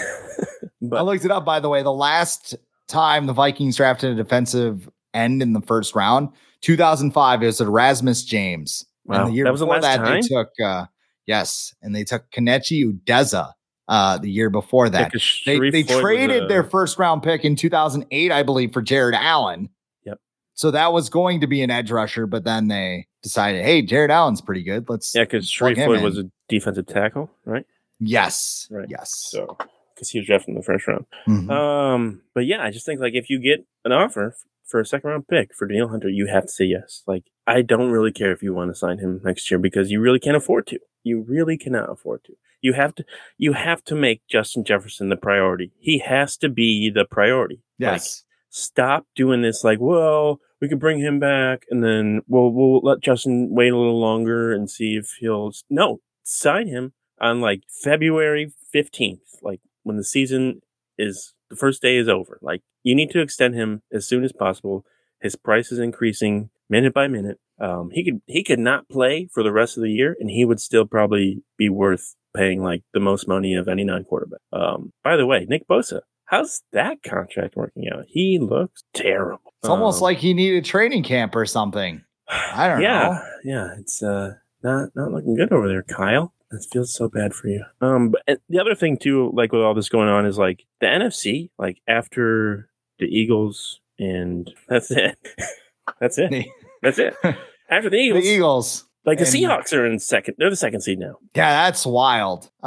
I looked it up, by the way. The last time the Vikings drafted a defensive end in the first round, 2005, it was Erasmus James. Wow, And the year that was the before last that, time? they took, uh, yes, and they took Kenechi Udeze uh, the year before that. they they traded a- their first round pick in 2008, I believe, for Jared Allen. Yep. So that was going to be an edge rusher, but then they decided, hey, Jared Allen's pretty good. Let's yeah, because plug Sharrif Floyd in. was a defensive tackle, right? yes, Right. yes. So because he was drafted in the first round. Mhm. Um, but yeah, I just think like if you get an offer for a second round pick for Danielle Hunter, you have to say yes. Like I don't really care if you want to sign him next year because you really can't afford to. You really cannot afford to. You have to. You have to make Justin Jefferson the priority. He has to be the priority. Like, yes. stop doing this. Like, well, we could bring him back, and then we'll we'll let Justin wait a little longer and see if he'll. No, sign him on like February fifteenth, like when the season is the first day is over. Like, you need to extend him as soon as possible. His price is increasing minute by minute. Um, he could he could not play for the rest of the year, and he would still probably be worth paying like the most money of any non quarterback. Um, by the way, Nick Bosa, how's that contract working out? He looks terrible. It's almost Um, like he needed training camp or something. I don't yeah, know. yeah, yeah, it's uh not not looking good over there, Kyle. It feels so bad for you. Um, but the other thing too, like with all this going on, is like the NFC, like after the Eagles, and that's it. that's it. That's it. After the the Eagles, Eagles. like the and- Seahawks are in second. They're the second seed now. Yeah, that's wild. Uh,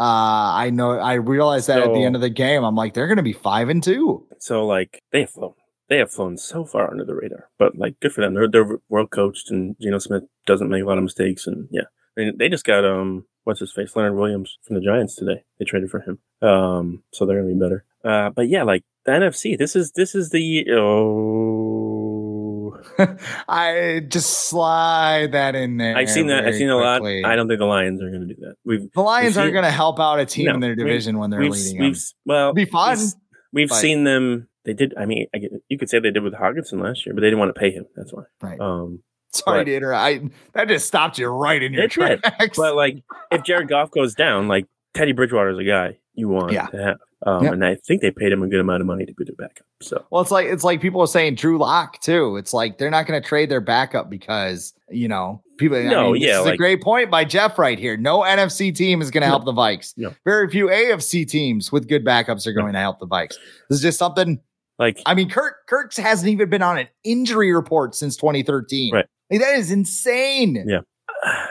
I know. I realized that at the end of the game. I'm like, they're going to be five and two. So like they have flown, they have flown so far under the radar. But like good for them. They're they're well coached, and Geno Smith doesn't make a lot of mistakes. And yeah, mean, they just got um what's his face Leonard Williams from the Giants today. They traded for him. Um, so they're gonna be better. Uh, but yeah, like the NFC, this is this is the oh. I just slide that in there. I've seen that. I've seen a lot. I don't think the Lions are going to do that. We've The Lions aren't going to help out a team No, in their division when they're leading we've well It'd be fun. We've, but- seen them. They did. I mean, I, get- you could say they did with Hockenson last year, but they didn't want to pay him. That's why. Right. Um, Sorry to interrupt. I, that just stopped you right in your did. tracks. But like, if Jared Goff goes down, like Teddy Bridgewater is a guy you want Yeah. to have, um, Yep. and I think they paid him a good amount of money to be their backup. So Well, it's like it's like people are saying Drew Lock too. It's like they're not going to trade their backup because you know people. I No, mean, yeah, this is a great point by Jeff right here. No NFC team is going to No. help the Vikes. No. Very few AFC teams with good backups are going to help the Vikes. This is just something. like, I mean, Kirk Kirk's hasn't even been on an injury report since 2013. Right. Like, that is insane. Yeah.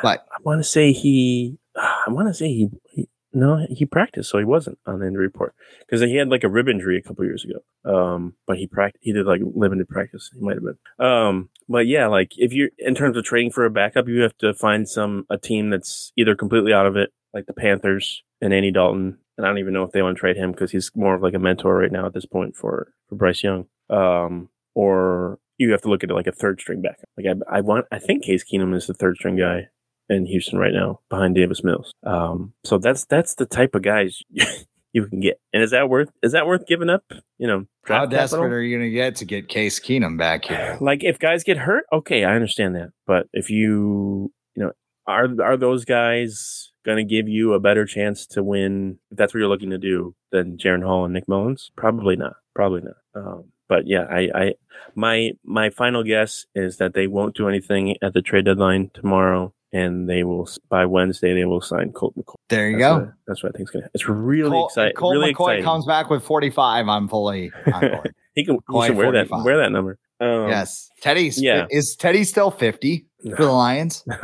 But I want to say he, I want to say he, he, no, he practiced, so he wasn't on the injury report because he had like a rib injury a couple years ago. Um, but he practiced, he did like limited practice. He might have been. Um, but yeah, like if you're in terms of trading for a backup, you have to find some a team that's either completely out of it, like the Panthers and Andy Dalton. And I don't even know if they want to trade him because he's more of like a mentor right now at this point for for Bryce Young. Um, or you have to look at it like a third string backup. Like I, I want, I think Case Keenum is the third string guy in Houston right now behind Davis Mills. Um, so that's that's the type of guys you can get. And is that worth is that worth giving up? You know, how desperate capital? are you going to get to get Case Keenum back here? Like if guys get hurt, okay, I understand that. But if you you know are are those guys going to give you a better chance to win if that's what you're looking to do than Jaren Hall and Nick Mullens? Probably not. Probably not. Um, but yeah, I, I my my final guess is that they won't do anything at the trade deadline tomorrow, and they will by Wednesday they will sign Colt McCoy. There you That's go. What, that's what I think is gonna. It's really Col- exciting. Colt Really McCoy exciting. comes back with 45. I'm fully board. he can. He wear that. 45. Wear that number. Um, yes. Teddy's yeah. is Teddy still 50 No. for the Lions? No.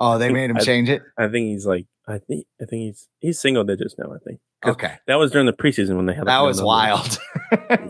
Oh, they made him I- change it. I think he's like. I think. I think he's he's single digits now. I think. Okay. That was during the preseason when they had. That was numbers. wild.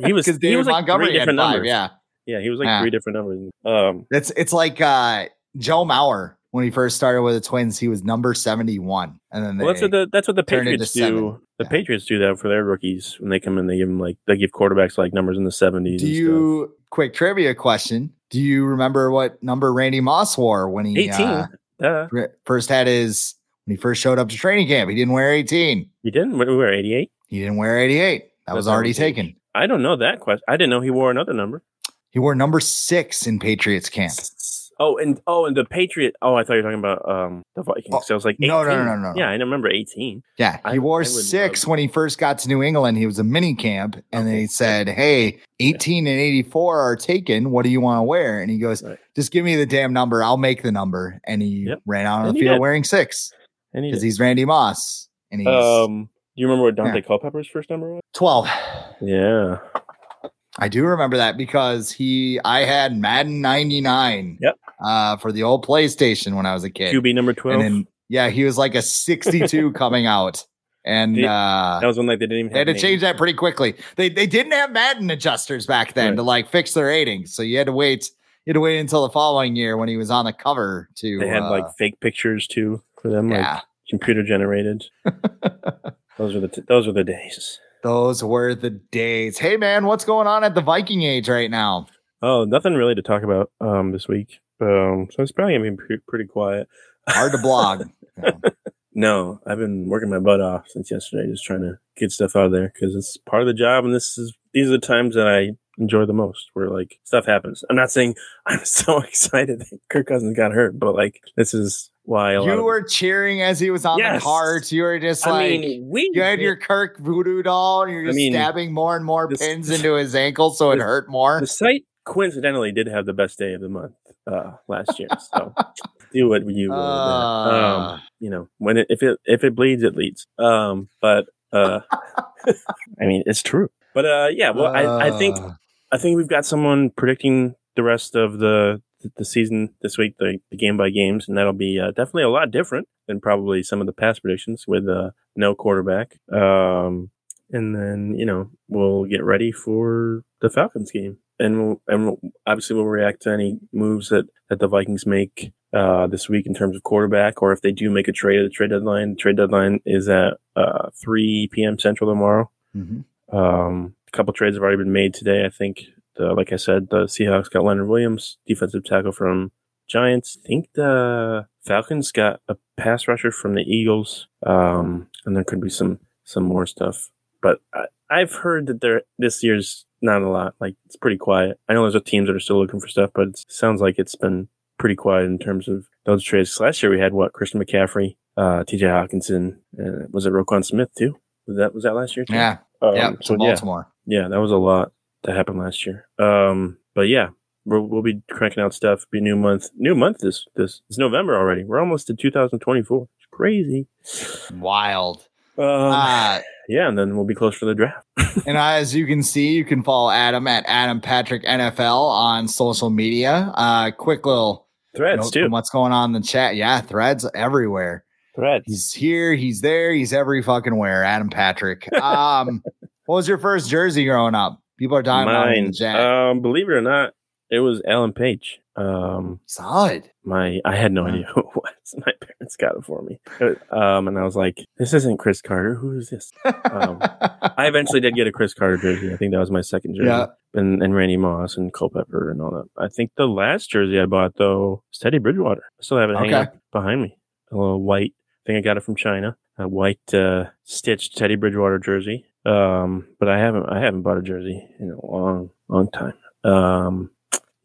He was- because he David was like three Montgomery had different five. numbers. Yeah. Yeah, he was like Yeah. three different numbers. Um, It's it's like uh Joe Mauer when he first started with the Twins, he was number 71. And then they well, that's what the that's what the Patriots do. seven. The Yeah. Patriots do that for their rookies when they come in. They give them like they give quarterbacks like numbers in the seventies. Do you quick trivia question? Do you remember what number Randy Moss wore when he eighteen? uh, Uh, first had his when he first showed up to training camp? He didn't wear 18. He didn't. We were eighty eight. He didn't wear 88. That That's was already not his age. taken. I don't know that question. I didn't know he wore another number. He wore number six in Patriots camp. Oh, and oh, and the Patriot. Oh, I thought you were talking about um the Vikings. Oh, so I was like, 18. no, no, no, no, no. Yeah, I remember eighteen. Yeah, I- he wore I six love- when he first got to New England. He was a mini camp, and they said, "Hey, eighteen and eighty-four are taken. What do you want to wear?" And he goes, Right. "Just give me the damn number. I'll make the number." And he Yep. ran out on And the field did. wearing six And he because he's Randy Moss, and he's um. Do you remember what Daunte Culpepper's first number was? twelve. Yeah. I do remember that because he, I had Madden '99. Yep. Uh, for the old PlayStation when I was a kid. QB number and twelve. then yeah, he was like a 62 coming out, and Did- uh, that was when like they didn't even They had to change that pretty quickly. They they didn't have Madden adjusters back then Right. to like fix their ratings, so you had to wait. You had to wait until the following year when he was on the cover to. They had uh, like fake pictures too for them, like yeah, computer generated. those are the t- those are the days. those were the days. Hey man, what's going on at the Viking age right now? Oh, nothing really to talk about um this week. Um, so it's probably gonna be pre- pretty quiet. Hard to blog. No, I've been working my butt off since yesterday, just trying to get stuff out of there because it's part of the job, and this is these are the times that I enjoy the most, where like stuff happens. I'm not saying I'm so excited that Kirk Cousins got hurt, but like this is why you of- were cheering as he was on Yes. the carts. You were just I like. mean, we you had your Kirk voodoo doll, and you're I just mean, stabbing more and more this- pins into his ankle, so it hurt more. the site coincidentally did have the best day of the month uh last year, so do what you will. Uh. um, you know, when it if it if it bleeds, it leads. Um, but uh, I mean, it's true. But uh, yeah, well, I, I think Uh, I think we've got someone predicting the rest of the the season this week, the, the game by games, and that'll be uh, definitely a lot different than probably some of the past predictions with uh, no quarterback. Um, and then you know we'll get ready for the Falcons game, and we'll, and we'll, obviously we'll react to any moves that that the Vikings make uh, this week in terms of quarterback, or if they do make a trade at the trade deadline. The trade deadline is at uh, 3 p.m. Central tomorrow. mhm. Um, a couple trades have already been made today. I think, the, like I said, the Seahawks got Leonard Williams, defensive tackle from Giants. I think the Falcons got a pass rusher from the Eagles. Um, and there could be some some more stuff. But I, I've heard that there this year's not a lot. Like it's pretty quiet. I know there's a teams that are still looking for stuff, but it sounds like it's been pretty quiet in terms of those trades. Last year we had what Christian McCaffrey, uh, T.J. Hockenson, uh, was it Roquan Smith too? Was that was that last year? Too? Yeah, Um, yeah, So to yeah, Baltimore. yeah, that was a lot that happened last year. Um, but yeah, we'll, we'll be cranking out stuff. Be new month, new month. This this it's November already. We're almost to 2024. It's crazy. Wild. Um, Uh, yeah, and then we'll be close for the draft. and as you can see, you can follow Adam at Adam Patrick NFL on social media. Uh, quick little Threads too. what's going on in the chat. Yeah, threads everywhere. Threads. He's here, he's there, he's every fucking where. Adam Patrick. Um, what was your first jersey growing up? People are talking about it in the Mine. Um, believe it or not, it was Alan Page. Um, Solid. my I had no Wow. idea who it was. My parents got it for me. Um, and I was like, this isn't Cris Carter. Who is this? Um, I eventually did get a Cris Carter jersey. I think that was my second jersey. Yeah. And, and Randy Moss and Culpepper and all that. I think the last jersey I bought though was Teddy Bridgewater. I still have it hanging Okay. up behind me. A little white. I think I got it from China. A white uh, stitched Teddy Bridgewater jersey. Um, but I haven't I haven't bought a jersey in a long long time. Um,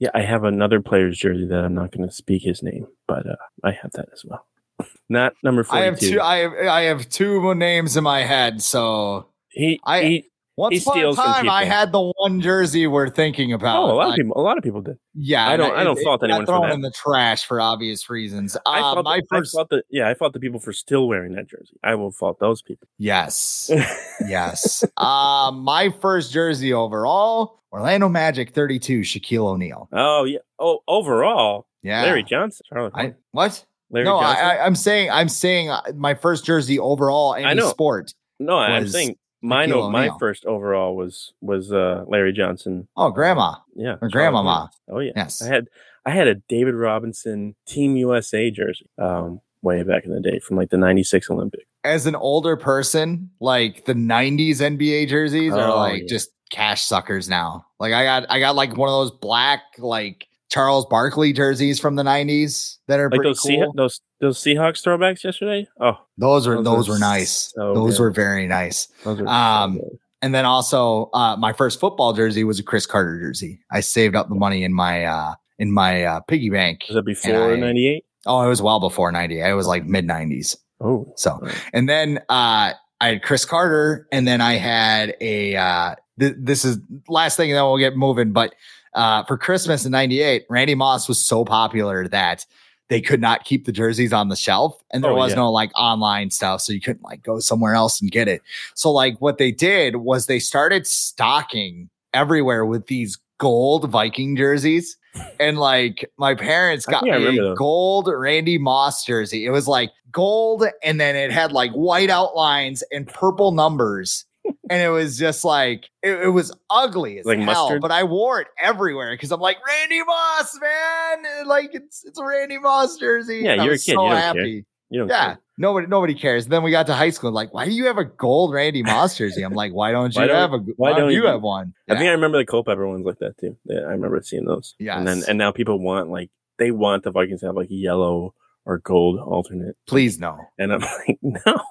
yeah, I have another player's jersey that I'm not going to speak his name, but uh, I have that as well. Not number I have two. I have I have two names in my head. So he, I- he once He upon a time, I had the one jersey we're thinking about. oh, a lot I- of people, a lot of people did. Yeah, I don't- I don't it- fault it anyone for thrown that. in the trash for obvious reasons. I Uh, fault my the, first, I fault the, yeah, I fault the people for still wearing that jersey. I will fault those people. yes, yes. Uh, my first jersey overall, Orlando Magic 32, Shaquille O'Neal. oh yeah. Oh, overall, Yeah, Larry Johnson. Charlotte I what? Larry no, Johnson. I, I, I'm saying I'm saying uh, my first jersey overall any I sport. no, I'm saying mine. Shaquille My O'Neal. first overall was was uh, Larry Johnson. Oh, grandma. Yeah, Or grandmama. Oh yeah. Yes. I had I had a David Robinson Team USA jersey um, way back in the day from like the '96 Olympic. As an older person, like the 90s NBA jerseys are Oh, like yeah. just cash suckers now. Like I got I got like one of those black like Charles Barkley jerseys from the 90s that are Like those cool. Seah- those those Seahawks throwbacks yesterday. Oh, those were those those were nice. so those good. were very nice. are Um, so. And then also uh my first football jersey was a Cris Carter jersey. I saved up the money in my uh in my uh, piggy bank. Was that before '98? Oh, it was well before 90. It was like mid 90s. Oh, So, and then uh, I had Cris Carter, and then I had a. Uh, th- this is last thing, and then we'll get moving. But uh, for Christmas in '98, Randy Moss was so popular that they could not keep the jerseys on the shelf, and there Oh, was yeah. no like online stuff, so you couldn't like go somewhere else and get it. So, like, what they did was they started stocking everywhere with these gold Viking jerseys. And like my parents got me a gold Randy Moss jersey. It was like gold and then it had like white outlines and purple numbers. And it was just like it, it was ugly as Like hell. mustard? But I wore it everywhere because I'm like Randy Moss, man. Like it's it's a Randy Moss jersey. Yeah, And you're a was kid. So You don't care. happy. you don't Yeah. care. Nobody nobody cares. Then we got to high school. Like, why do you have a gold Randy Moss jersey? I'm like, why don't you Why don't- have a why why don't you you- have one? I think I remember the Culpepper ones like that too. Yeah, I remember seeing those. Yeah, And then and now people want like they want the Vikings to have like yellow or gold alternate. Please no. And I'm like, no.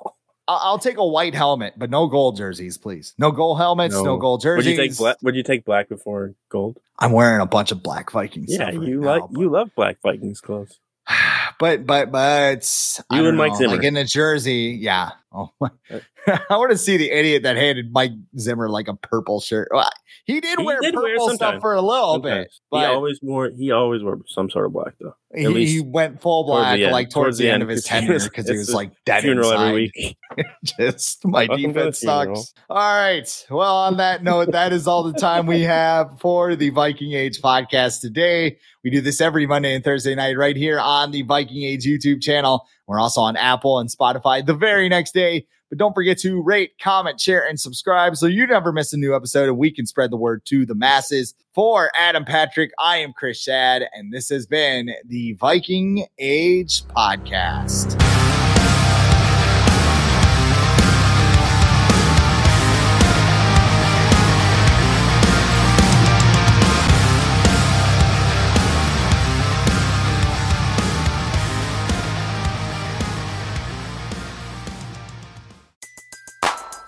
I'll, I'll take a white helmet, but no gold jerseys, please. No gold helmets, no, No. gold Would jerseys. you take black? Would you take black before gold? I'm wearing a bunch of black Vikings. Yeah, right you now, like but- you love black Vikings clothes. but but but You and Mike know, Zimmer. like in a jersey, yeah. Oh, I want to see the idiot that handed Mike Zimmer like a purple shirt. Well, he did He wear did wear purple stuff for a little bit, but he always wore he always wore some sort of black though. he, least he went full black the end. like towards, the end, of his tenure because he was like dead Funeral inside. every week. Just my Welcome defense sucks. All right. Well, on that note, that is all the time we have for the Viking Age podcast today. We do this every Monday and Thursday night right here on the Viking Age YouTube channel. We're also on Apple and Spotify the very next day. But don't forget to rate, comment, share, and subscribe so you never miss a new episode and we can spread the word to the masses. For Adam Patrick, I am Chris Schad, and this has been the Viking Age podcast.